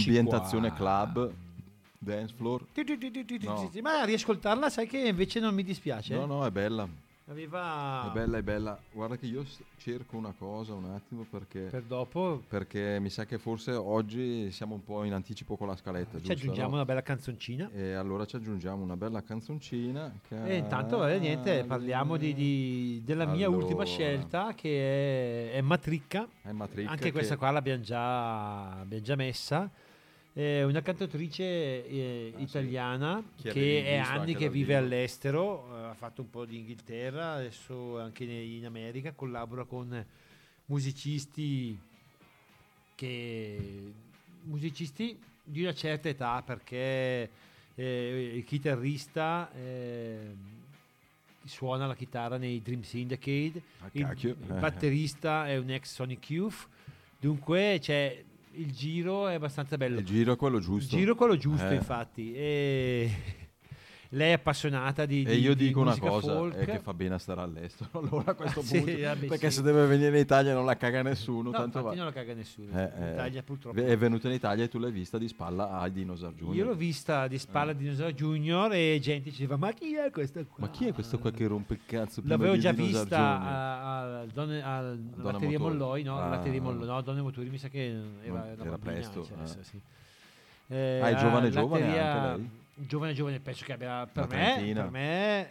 Speaker 2: ambientazione
Speaker 3: qua.
Speaker 2: club, dance floor. No.
Speaker 3: Ma riascoltarla, sai che invece non mi dispiace.
Speaker 2: No, no, è bella.
Speaker 3: Aveva
Speaker 2: È bella, è bella. Guarda che io cerco una cosa un attimo perché,
Speaker 3: per dopo
Speaker 2: perché mi sa che forse oggi siamo un po' in anticipo con la scaletta.
Speaker 3: ci
Speaker 2: giusto,
Speaker 3: aggiungiamo
Speaker 2: no?
Speaker 3: una bella canzoncina.
Speaker 2: E allora ci aggiungiamo una bella canzoncina. Che
Speaker 3: E intanto eh, niente, parliamo di, di- della mia ultima
Speaker 2: Allora.
Speaker 3: scelta che è, è Matricca.
Speaker 2: È Matricca
Speaker 3: Anche questa
Speaker 2: che-
Speaker 3: qua l'abbiamo già, abbiamo già messa. È una cantautrice eh,
Speaker 2: Ah, sì.
Speaker 3: italiana
Speaker 2: Chi
Speaker 3: che è anni che vive all'estero, eh, ha fatto un po' di Inghilterra, adesso anche in America, collabora con musicisti che musicisti di una certa età perché eh, il chitarrista eh, suona la chitarra nei Dream Syndicate
Speaker 2: Ah,
Speaker 3: il, il batterista è un ex Sonic Youth. Dunque c'è il giro è abbastanza bello
Speaker 2: Il giro è quello giusto.
Speaker 3: il giro è quello giusto
Speaker 2: Eh.
Speaker 3: infatti e lei è appassionata di,
Speaker 2: E
Speaker 3: di-
Speaker 2: io
Speaker 3: di
Speaker 2: dico una cosa,
Speaker 3: folk.
Speaker 2: è che fa bene a stare all'estero allora a questo
Speaker 3: Ah, sì,
Speaker 2: punto.
Speaker 3: vabbè,
Speaker 2: perché
Speaker 3: sì.
Speaker 2: se deve venire in Italia non la caga nessuno.
Speaker 3: no,
Speaker 2: tanto va.
Speaker 3: non la caga nessuno
Speaker 2: Eh,
Speaker 3: in
Speaker 2: eh,
Speaker 3: Italia purtroppo
Speaker 2: È venuta in Italia e tu l'hai vista di spalla ai Dinosaur Junior.
Speaker 3: io l'ho vista di spalla di Dinosaur Junior e gente diceva ma chi è questa qua
Speaker 2: Ma chi è questo qua che rompe il cazzo?
Speaker 3: L'avevo già
Speaker 2: Dinosaur
Speaker 3: vista a- al Donne- al
Speaker 2: Motori.
Speaker 3: Molloi, no,
Speaker 2: Ah.
Speaker 3: Latteria Molloi, no, Donne Motori mi sa che era,
Speaker 2: era
Speaker 3: bambina,
Speaker 2: presto,
Speaker 3: cioè,
Speaker 2: eh.
Speaker 3: sì. Eh,
Speaker 2: Ah, è giovane,
Speaker 3: a
Speaker 2: giovane anche lei?
Speaker 3: Giovane, giovane, penso che abbia per me, per me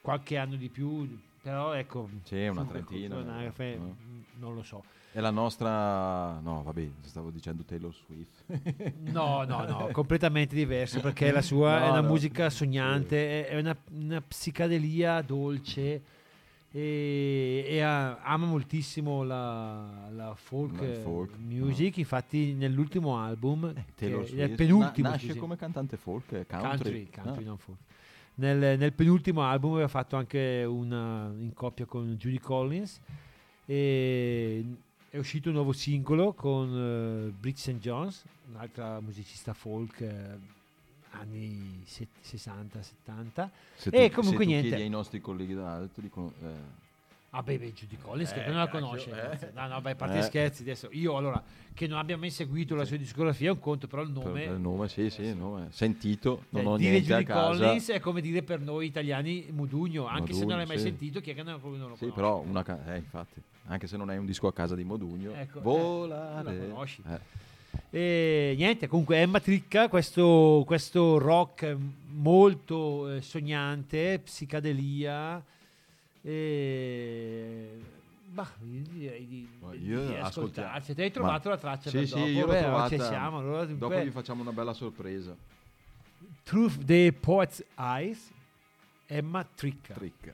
Speaker 3: qualche anno di più, però ecco,
Speaker 2: Sì, una trentina,
Speaker 3: anagrafe,
Speaker 2: no?
Speaker 3: non lo so.
Speaker 2: È la nostra... No, vabbè, stavo dicendo Taylor Swift.
Speaker 3: No, no, no, completamente diverso perché la sua
Speaker 2: No,
Speaker 3: è una
Speaker 2: no,
Speaker 3: musica
Speaker 2: sì.
Speaker 3: sognante, è- è una, una psicadelia dolce e, e ama moltissimo la, la folk,
Speaker 2: La folk,
Speaker 3: music, infatti nell'ultimo album,
Speaker 2: Eh,
Speaker 3: è il penultimo,
Speaker 2: na- nasce come cantante folk, eh, country.
Speaker 3: country, country,
Speaker 2: Ah.
Speaker 3: non folk. Nel, nel penultimo album aveva fatto anche una in coppia con Judy Collins e è uscito un nuovo singolo con Brit St. Jones, un'altra musicista folk eh, anni se- 60-70.
Speaker 2: Se
Speaker 3: E
Speaker 2: tu-
Speaker 3: comunque
Speaker 2: se tu
Speaker 3: niente.
Speaker 2: chiedi ai nostri colleghi dall'alto, dicono... eh,
Speaker 3: Ah beh, beh, Judy Collins che
Speaker 2: Eh,
Speaker 3: non la
Speaker 2: cacchio,
Speaker 3: conosce.
Speaker 2: eh.
Speaker 3: No, no, beh, a parte
Speaker 2: Eh.
Speaker 3: scherzi adesso. Io allora, che non abbia mai seguito la sua discografia è un conto, però il
Speaker 2: per-
Speaker 3: nome...
Speaker 2: per il nome, sì, sì, il nome. Sentito, non
Speaker 3: Eh,
Speaker 2: ho
Speaker 3: dire
Speaker 2: niente a
Speaker 3: Judy
Speaker 2: casa.
Speaker 3: Collins è come dire per noi italiani Modugno, anche se non
Speaker 2: Modugno,
Speaker 3: l'hai mai
Speaker 2: sì.
Speaker 3: sentito, chi è che non, non lo
Speaker 2: Sì,
Speaker 3: conosce?
Speaker 2: però una ca- eh, infatti, anche se non hai un disco a casa di Modugno,
Speaker 3: Ecco, eh,
Speaker 2: volare.
Speaker 3: la conosci. E niente, comunque Emma Tricca, questo, questo rock molto eh, sognante, psicadelia. E... Bah, direi di,
Speaker 2: io
Speaker 3: di ascoltarsi. Te hai trovato
Speaker 2: Ma-
Speaker 3: la traccia
Speaker 2: Sì,
Speaker 3: per
Speaker 2: sì,
Speaker 3: dopo?
Speaker 2: io
Speaker 3: Beh,
Speaker 2: trovata.
Speaker 3: ci siamo. Allora,
Speaker 2: Dopo
Speaker 3: dunque,
Speaker 2: gli facciamo una bella sorpresa.
Speaker 3: Truth the Poet's Eyes, Emma Tricca.
Speaker 2: Tricca.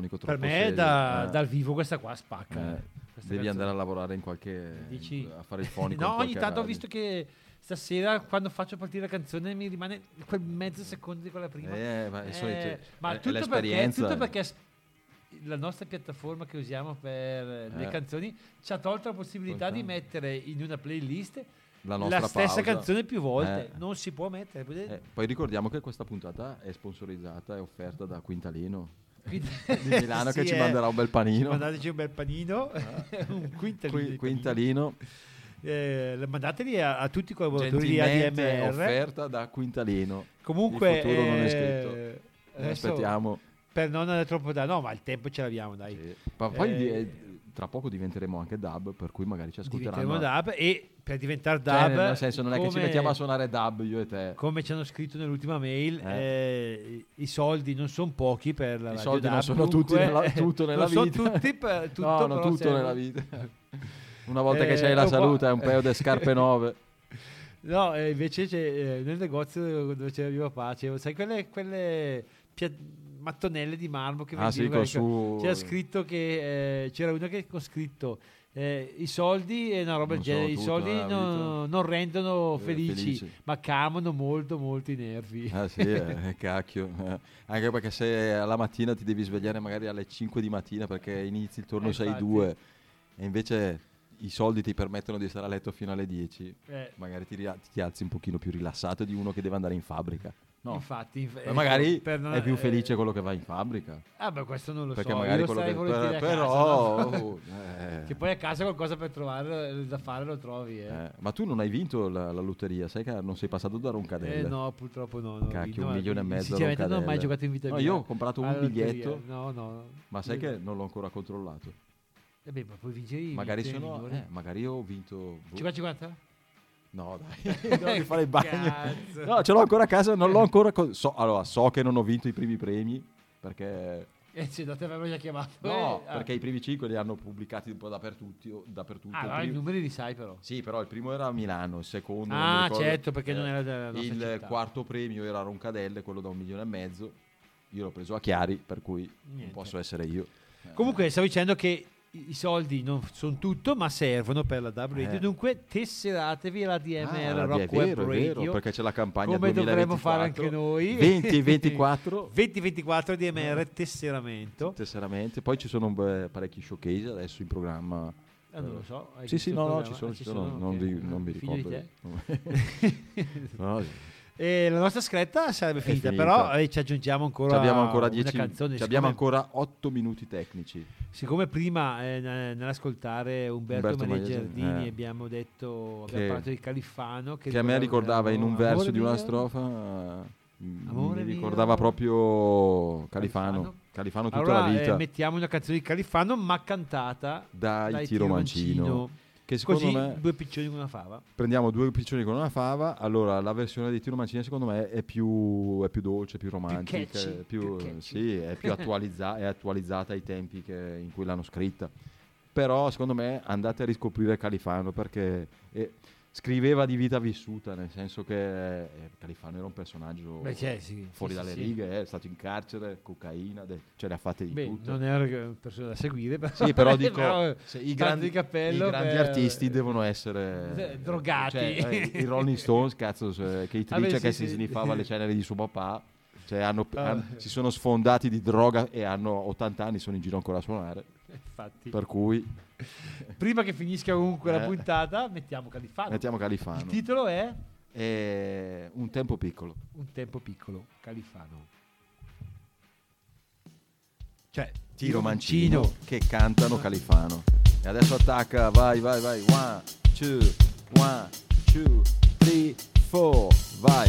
Speaker 2: Diventato un fonico
Speaker 3: Per
Speaker 2: troppo
Speaker 3: me
Speaker 2: serio.
Speaker 3: da-
Speaker 2: Eh,
Speaker 3: dal vivo questa qua spacca.
Speaker 2: eh,
Speaker 3: eh.
Speaker 2: devi
Speaker 3: Questa canzone.
Speaker 2: andare a lavorare in qualche
Speaker 3: Dici?
Speaker 2: a fare il fonico
Speaker 3: No, ogni tanto ho
Speaker 2: radio.
Speaker 3: visto che stasera quando faccio partire la canzone mi rimane quel mezzo secondo di quella prima.
Speaker 2: Eh, ma è solito-
Speaker 3: Eh, ma
Speaker 2: è- è
Speaker 3: tutto perché,
Speaker 2: l'esperienza.
Speaker 3: tutto perché la nostra piattaforma che usiamo per le
Speaker 2: Eh.
Speaker 3: canzoni ci ha tolto la possibilità di
Speaker 2: Tolta.
Speaker 3: mettere in una playlist
Speaker 2: la
Speaker 3: la stessa
Speaker 2: pausa.
Speaker 3: canzone più volte.
Speaker 2: Eh.
Speaker 3: Non si può mettere.
Speaker 2: Eh, poi ricordiamo che questa puntata è sponsorizzata e offerta da Quintalino
Speaker 3: Quindi-
Speaker 2: di Milano che
Speaker 3: Sì,
Speaker 2: ci
Speaker 3: eh.
Speaker 2: manderà un bel panino.
Speaker 3: Mandateci un bel panino, un quintalino.
Speaker 2: Qui- Quintalino.
Speaker 3: Eh, mandateli a, a tutti i collaboratori di ADMR.
Speaker 2: offerta da Quintalino.
Speaker 3: Comunque,
Speaker 2: Il futuro non è
Speaker 3: eh,
Speaker 2: scritto.
Speaker 3: adesso,
Speaker 2: Aspettiamo.
Speaker 3: Per non andare troppo da... No, ma il tempo ce l'abbiamo, dai.
Speaker 2: Sì. Ma poi
Speaker 3: Eh,
Speaker 2: eh, tra poco diventeremo anche dub, per cui magari ci ascolteranno.
Speaker 3: Diventeremo dub e per diventare
Speaker 2: Cioè,
Speaker 3: dub...
Speaker 2: nel senso, non è che ci
Speaker 3: come-
Speaker 2: mettiamo a suonare dub io e te.
Speaker 3: Come ci hanno scritto nell'ultima mail,
Speaker 2: Eh.
Speaker 3: eh, i soldi non sono pochi per la
Speaker 2: I soldi non
Speaker 3: dub,
Speaker 2: sono tutti nella, tutto nella
Speaker 3: non sono
Speaker 2: vita.
Speaker 3: tutti per tutto,
Speaker 2: no, non tutto
Speaker 3: serve-
Speaker 2: nella vita. Una volta che
Speaker 3: Eh,
Speaker 2: c'hai la salute e un paio di scarpe nuove.
Speaker 3: No, eh, invece c'è, eh, nel negozio dove c'era mio papà, c'erano, sai, quelle, quelle mattonelle di marmo che
Speaker 2: Ah sì,
Speaker 3: vendevano,
Speaker 2: con
Speaker 3: ecco,
Speaker 2: su...
Speaker 3: c'era scritto che eh, c'era una che con scritto eh, i soldi e una roba del genere, i soldi
Speaker 2: nella
Speaker 3: non, non rendono
Speaker 2: Eh,
Speaker 3: felici,
Speaker 2: felici.
Speaker 3: ma calmano molto molto i nervi.
Speaker 2: Ah sì, eh, cacchio. eh. Anche perché se alla mattina ti devi svegliare magari alle 5 di mattina perché inizi il turno
Speaker 3: Eh,
Speaker 2: 6-2 e invece i soldi ti permettono di stare a letto fino alle 10,
Speaker 3: Eh,
Speaker 2: magari ti, ria- ti alzi un pochino più rilassato di uno che deve andare in fabbrica. No,
Speaker 3: Infatti, inf-
Speaker 2: Ma
Speaker 3: ecco,
Speaker 2: magari
Speaker 3: per non-
Speaker 2: è più
Speaker 3: eh,
Speaker 2: felice quello che va in fabbrica.
Speaker 3: Ah, beh, questo non lo
Speaker 2: perché
Speaker 3: so.
Speaker 2: magari quello che...
Speaker 3: a
Speaker 2: però...
Speaker 3: casa, no?
Speaker 2: oh, eh.
Speaker 3: Che poi a casa qualcosa per trovare da fare lo trovi, eh.
Speaker 2: Eh, ma tu non hai vinto la, la lotteria, sai che non sei passato da Roncadelle?
Speaker 3: Eh, no, purtroppo no. no
Speaker 2: Cacchio,
Speaker 3: no,
Speaker 2: un milione e mezzo
Speaker 3: Sinceramente non ho mai giocato in vita
Speaker 2: No,
Speaker 3: mia.
Speaker 2: io ho comprato un biglietto.
Speaker 3: No, no.
Speaker 2: Ma sai che non l'ho ancora controllato?
Speaker 3: Eh beh, ma puoi vincere i
Speaker 2: Magari, sono, eh, magari ho vinto... boh.
Speaker 3: 50-50?
Speaker 2: No, dai, devo fare il bagno.
Speaker 3: Cazzo.
Speaker 2: No, ce l'ho ancora a casa, non l'ho ancora... co- so, allora, so che non ho vinto i primi premi, perché...
Speaker 3: Eh, sì, da te avevo già chiamato.
Speaker 2: No,
Speaker 3: eh, ah.
Speaker 2: perché i primi 5 li hanno pubblicati un po' dappertutto. dappertutto.
Speaker 3: Ah, allora i
Speaker 2: primo-
Speaker 3: numeri li sai però.
Speaker 2: Sì, però il primo era a Milano, il secondo... non
Speaker 3: Ah,
Speaker 2: ricordo-
Speaker 3: certo, perché non
Speaker 2: eh,
Speaker 3: era della nostra
Speaker 2: Il
Speaker 3: città.
Speaker 2: quarto premio era a Roncadelle, quello da un milione e mezzo. Io l'ho preso a Chiari, per cui non
Speaker 3: Niente.
Speaker 2: posso essere io.
Speaker 3: Comunque, stavo dicendo che i soldi non sono tutto, ma servono per la W Radio.
Speaker 2: Eh.
Speaker 3: Dunque, tesseratevi alla DMR
Speaker 2: Ah,
Speaker 3: Rock
Speaker 2: è
Speaker 3: Web
Speaker 2: vero, è vero,
Speaker 3: Radio.
Speaker 2: perché c'è la campagna
Speaker 3: come dovremmo
Speaker 2: 2024,
Speaker 3: fare anche noi.
Speaker 2: 20 e 24
Speaker 3: 2024 DMR tesseramento.
Speaker 2: Tesseramente poi ci sono bel- parecchi showcase adesso in programma.
Speaker 3: Ah, non lo so
Speaker 2: sì sì no no ci sono,
Speaker 3: Ah,
Speaker 2: ci sono, non,
Speaker 3: ok.
Speaker 2: vi- non
Speaker 3: di
Speaker 2: ricordo? No,
Speaker 3: e la nostra scaletta sarebbe finita,
Speaker 2: finita.
Speaker 3: però eh, ci aggiungiamo ancora,
Speaker 2: abbiamo ancora
Speaker 3: una
Speaker 2: 10
Speaker 3: canzone
Speaker 2: ci abbiamo
Speaker 3: siccome,
Speaker 2: ancora 8 minuti tecnici.
Speaker 3: Siccome prima eh, ne- nell'ascoltare Umberto,
Speaker 2: Umberto
Speaker 3: Maria Giardini
Speaker 2: eh.
Speaker 3: abbiamo detto
Speaker 2: Che-
Speaker 3: abbiamo parlato di Califano che,
Speaker 2: che a me ricordava in un verso di una
Speaker 3: mio,
Speaker 2: strofa mm,
Speaker 3: Amore
Speaker 2: mi
Speaker 3: mio.
Speaker 2: ricordava proprio Califano. Califano, tutta
Speaker 3: allora
Speaker 2: la vita.
Speaker 3: eh, mettiamo una canzone di Califano ma cantata
Speaker 2: dai,
Speaker 3: dai
Speaker 2: Tiro Mancino che secondo
Speaker 3: così
Speaker 2: me
Speaker 3: due piccioni con una fava
Speaker 2: prendiamo due piccioni con una fava, allora la versione di Tiro Mancini secondo me è più, è più dolce, più romantica,
Speaker 3: catchy,
Speaker 2: è più,
Speaker 3: più catchy.
Speaker 2: sì, è più attualizza- è attualizzata ai tempi che- in cui l'hanno scritta. Però secondo me andate a riscoprire Califano perché eh, scriveva di vita vissuta, nel senso che eh, Califano era un personaggio
Speaker 3: Beh, cioè, sì,
Speaker 2: fuori
Speaker 3: sì,
Speaker 2: dalle
Speaker 3: sì,
Speaker 2: righe, è stato in carcere, cocaina, de- ce le ha fatte di
Speaker 3: Beh,
Speaker 2: tutte.
Speaker 3: non era una persona da seguire, però,
Speaker 2: Sì, però dico,
Speaker 3: però,
Speaker 2: se i, grandi,
Speaker 3: cappello
Speaker 2: i grandi
Speaker 3: per-
Speaker 2: artisti devono essere
Speaker 3: Eh, drogati.
Speaker 2: Cioè, eh, I Rolling Stones, cazzo, se- che dice
Speaker 3: sì,
Speaker 2: che si sniffava le ceneri di suo papà. Cioè, hanno-
Speaker 3: Ah.
Speaker 2: han- si sono sfondati di droga e hanno 80 anni, sono in giro ancora a suonare.
Speaker 3: Infatti,
Speaker 2: Per cui
Speaker 3: prima che finisca comunque la
Speaker 2: Eh.
Speaker 3: puntata, mettiamo Califano.
Speaker 2: mettiamo
Speaker 3: Il
Speaker 2: Califano.
Speaker 3: titolo è
Speaker 2: È un tempo piccolo.
Speaker 3: Un tempo piccolo, Califano. Cioè,
Speaker 2: Tiro Mancino che cantano Califano. E adesso attacca, vai, vai, vai. One, two, one, two, three, four, vai.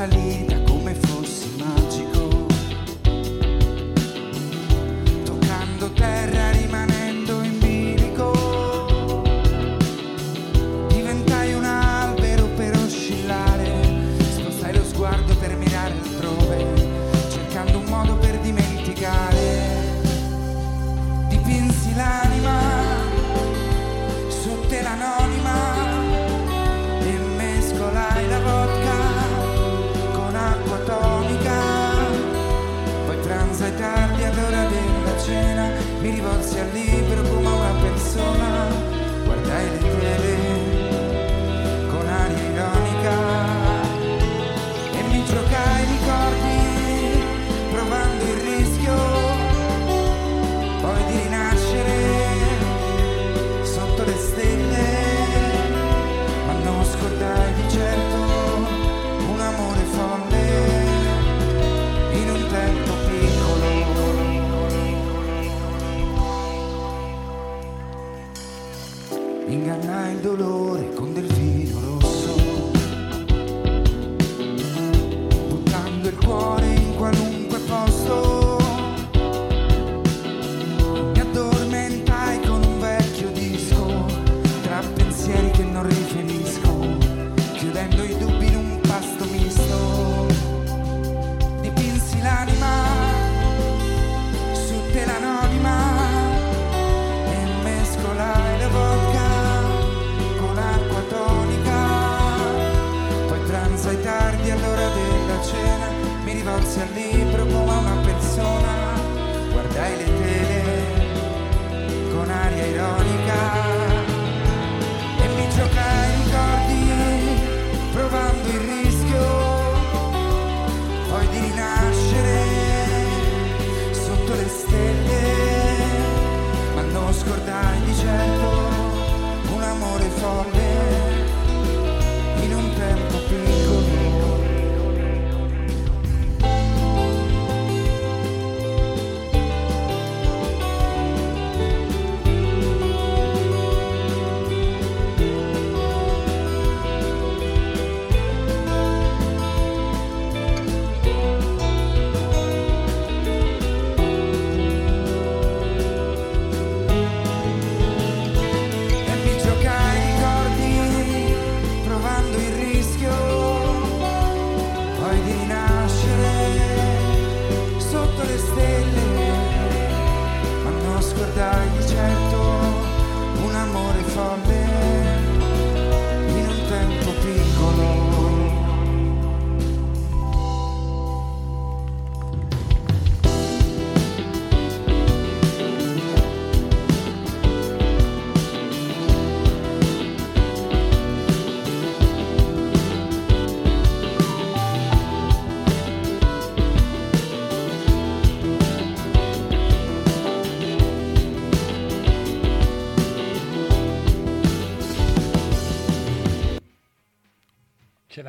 Speaker 5: ali mi rivolsi al libro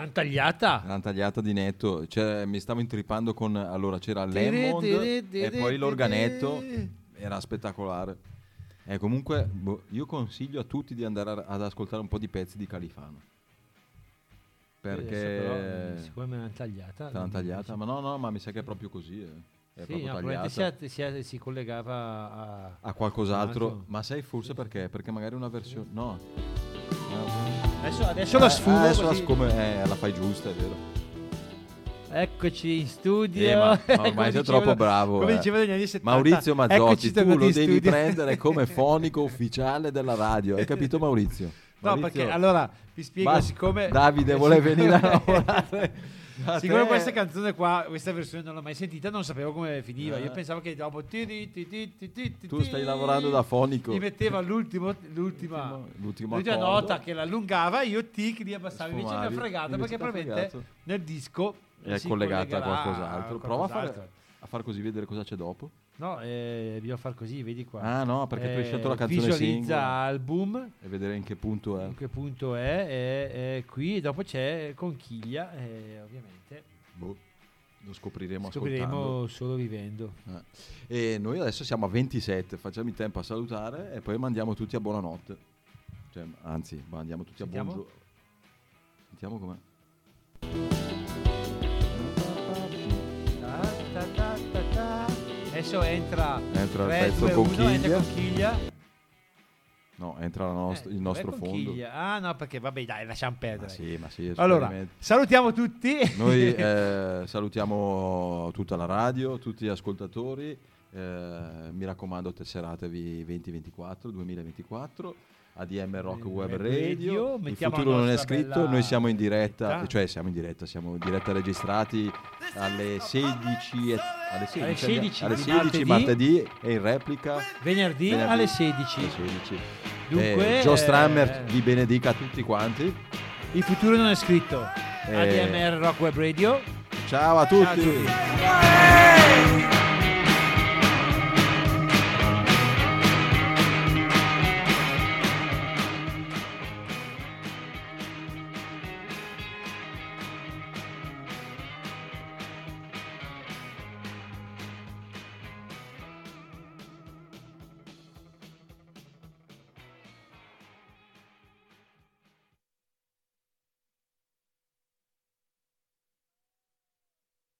Speaker 3: l'hanno tagliata.
Speaker 2: L'hanno tagliata di netto, cioè, mi stavo intrippando con allora c'era
Speaker 3: tiri,
Speaker 2: e poi l'organetto, era spettacolare. E comunque boh, io consiglio a tutti di andare a- ad ascoltare un po' di pezzi di Califano. Perché
Speaker 3: però, siccome me l'hanno tagliata.
Speaker 2: te l'hanno tagliata, ma no, no, ma mi sa che è proprio così. eh. È
Speaker 3: Sì, no, probabilmente si, si- si collegava a,
Speaker 2: a qualcos'altro,
Speaker 3: altro.
Speaker 2: ma sai forse perché? Perché magari una versione. No.
Speaker 3: Adesso, adesso la
Speaker 2: Eh,
Speaker 3: sfumo.
Speaker 2: adesso la,
Speaker 3: così.
Speaker 2: come, eh, la fai giusta, è vero.
Speaker 3: Eccoci in studio.
Speaker 2: Eh, ma- ma ormai sei troppo bravo.
Speaker 3: Come
Speaker 2: eh.
Speaker 3: dicevano negli anni 70.
Speaker 2: Maurizio
Speaker 3: Eccoci
Speaker 2: Mazzotti, tu lo devi
Speaker 3: studio.
Speaker 2: prendere come fonico ufficiale della radio. Hai capito, Maurizio?
Speaker 3: No,
Speaker 2: Maurizio,
Speaker 3: perché allora vi spiego,
Speaker 2: basta.
Speaker 3: siccome
Speaker 2: Davide vuole venire a lavorare. Da
Speaker 3: Siccome
Speaker 2: te.
Speaker 3: questa canzone qua, questa versione non l'ho mai sentita, non sapevo come finiva.
Speaker 2: Eh.
Speaker 3: Io pensavo che dopo ti- ti- ti- ti- ti- ti- ti-
Speaker 2: Tu stai lavorando da fonico.
Speaker 3: Mi metteva l'ultimo, l'ultima,
Speaker 2: L'ultimo
Speaker 3: l'ultima
Speaker 2: accordo.
Speaker 3: nota che l'allungava, io tic li abbassavo. Invece mi ha fregato perché probabilmente nel disco
Speaker 2: È collegata a qualcos'altro.
Speaker 3: a
Speaker 2: Prova a a far così vedere cosa c'è dopo.
Speaker 3: No, eh, bisogna far così, vedi qua.
Speaker 2: Ah, no, perché tu hai
Speaker 3: Eh,
Speaker 2: scelto la canzone
Speaker 3: Visualizza
Speaker 2: singola.
Speaker 3: album,
Speaker 2: E vedere in che punto è.
Speaker 3: in che punto è, è qui, e dopo c'è Conchiglia, e ovviamente
Speaker 2: Boh, lo scopriremo,
Speaker 3: scopriremo
Speaker 2: ascoltando.
Speaker 3: solo vivendo.
Speaker 2: Eh. E noi adesso siamo a 27, facciamo in tempo a salutare e poi mandiamo tutti a buonanotte. Cioè, anzi, mandiamo tutti
Speaker 3: Sentiamo?
Speaker 2: a buongiorno. Sentiamo com'è.
Speaker 3: Adesso entra,
Speaker 2: Entra il
Speaker 3: 3,
Speaker 2: pezzo
Speaker 3: 2, 1, entra
Speaker 2: conchiglia.
Speaker 3: conchiglia.
Speaker 2: No, entra la nost-
Speaker 3: Eh,
Speaker 2: il nostro fondo.
Speaker 3: Ah no, perché vabbè dai, lasciamo
Speaker 2: Ma
Speaker 3: perdere.
Speaker 2: sì, ma sì,
Speaker 3: allora, salutiamo tutti.
Speaker 2: Noi eh, salutiamo tutta la radio, tutti gli ascoltatori. eh, mi raccomando, tesseratevi 2024, 2024. ADM Rock Web
Speaker 3: Web
Speaker 2: Radio.
Speaker 3: Radio,
Speaker 2: Il futuro non è scritto. Noi siamo in diretta,
Speaker 3: diretta.
Speaker 2: cioè siamo in diretta, siamo in diretta registrati alle 16, e- alle 16,
Speaker 3: Alle 16
Speaker 2: alle
Speaker 3: di
Speaker 2: 16
Speaker 3: martedì.
Speaker 2: martedì e in replica
Speaker 3: Venerdì,
Speaker 2: venerdì
Speaker 3: alle 16.
Speaker 2: alle 16.
Speaker 3: Dunque,
Speaker 2: Eh, Joe
Speaker 3: eh,
Speaker 2: Strammer vi benedica a tutti quanti.
Speaker 3: Il futuro non è scritto.
Speaker 2: Eh,
Speaker 3: ADMR Rock Web Radio.
Speaker 2: Ciao a
Speaker 3: Ciao a
Speaker 2: tutti.
Speaker 3: tutti.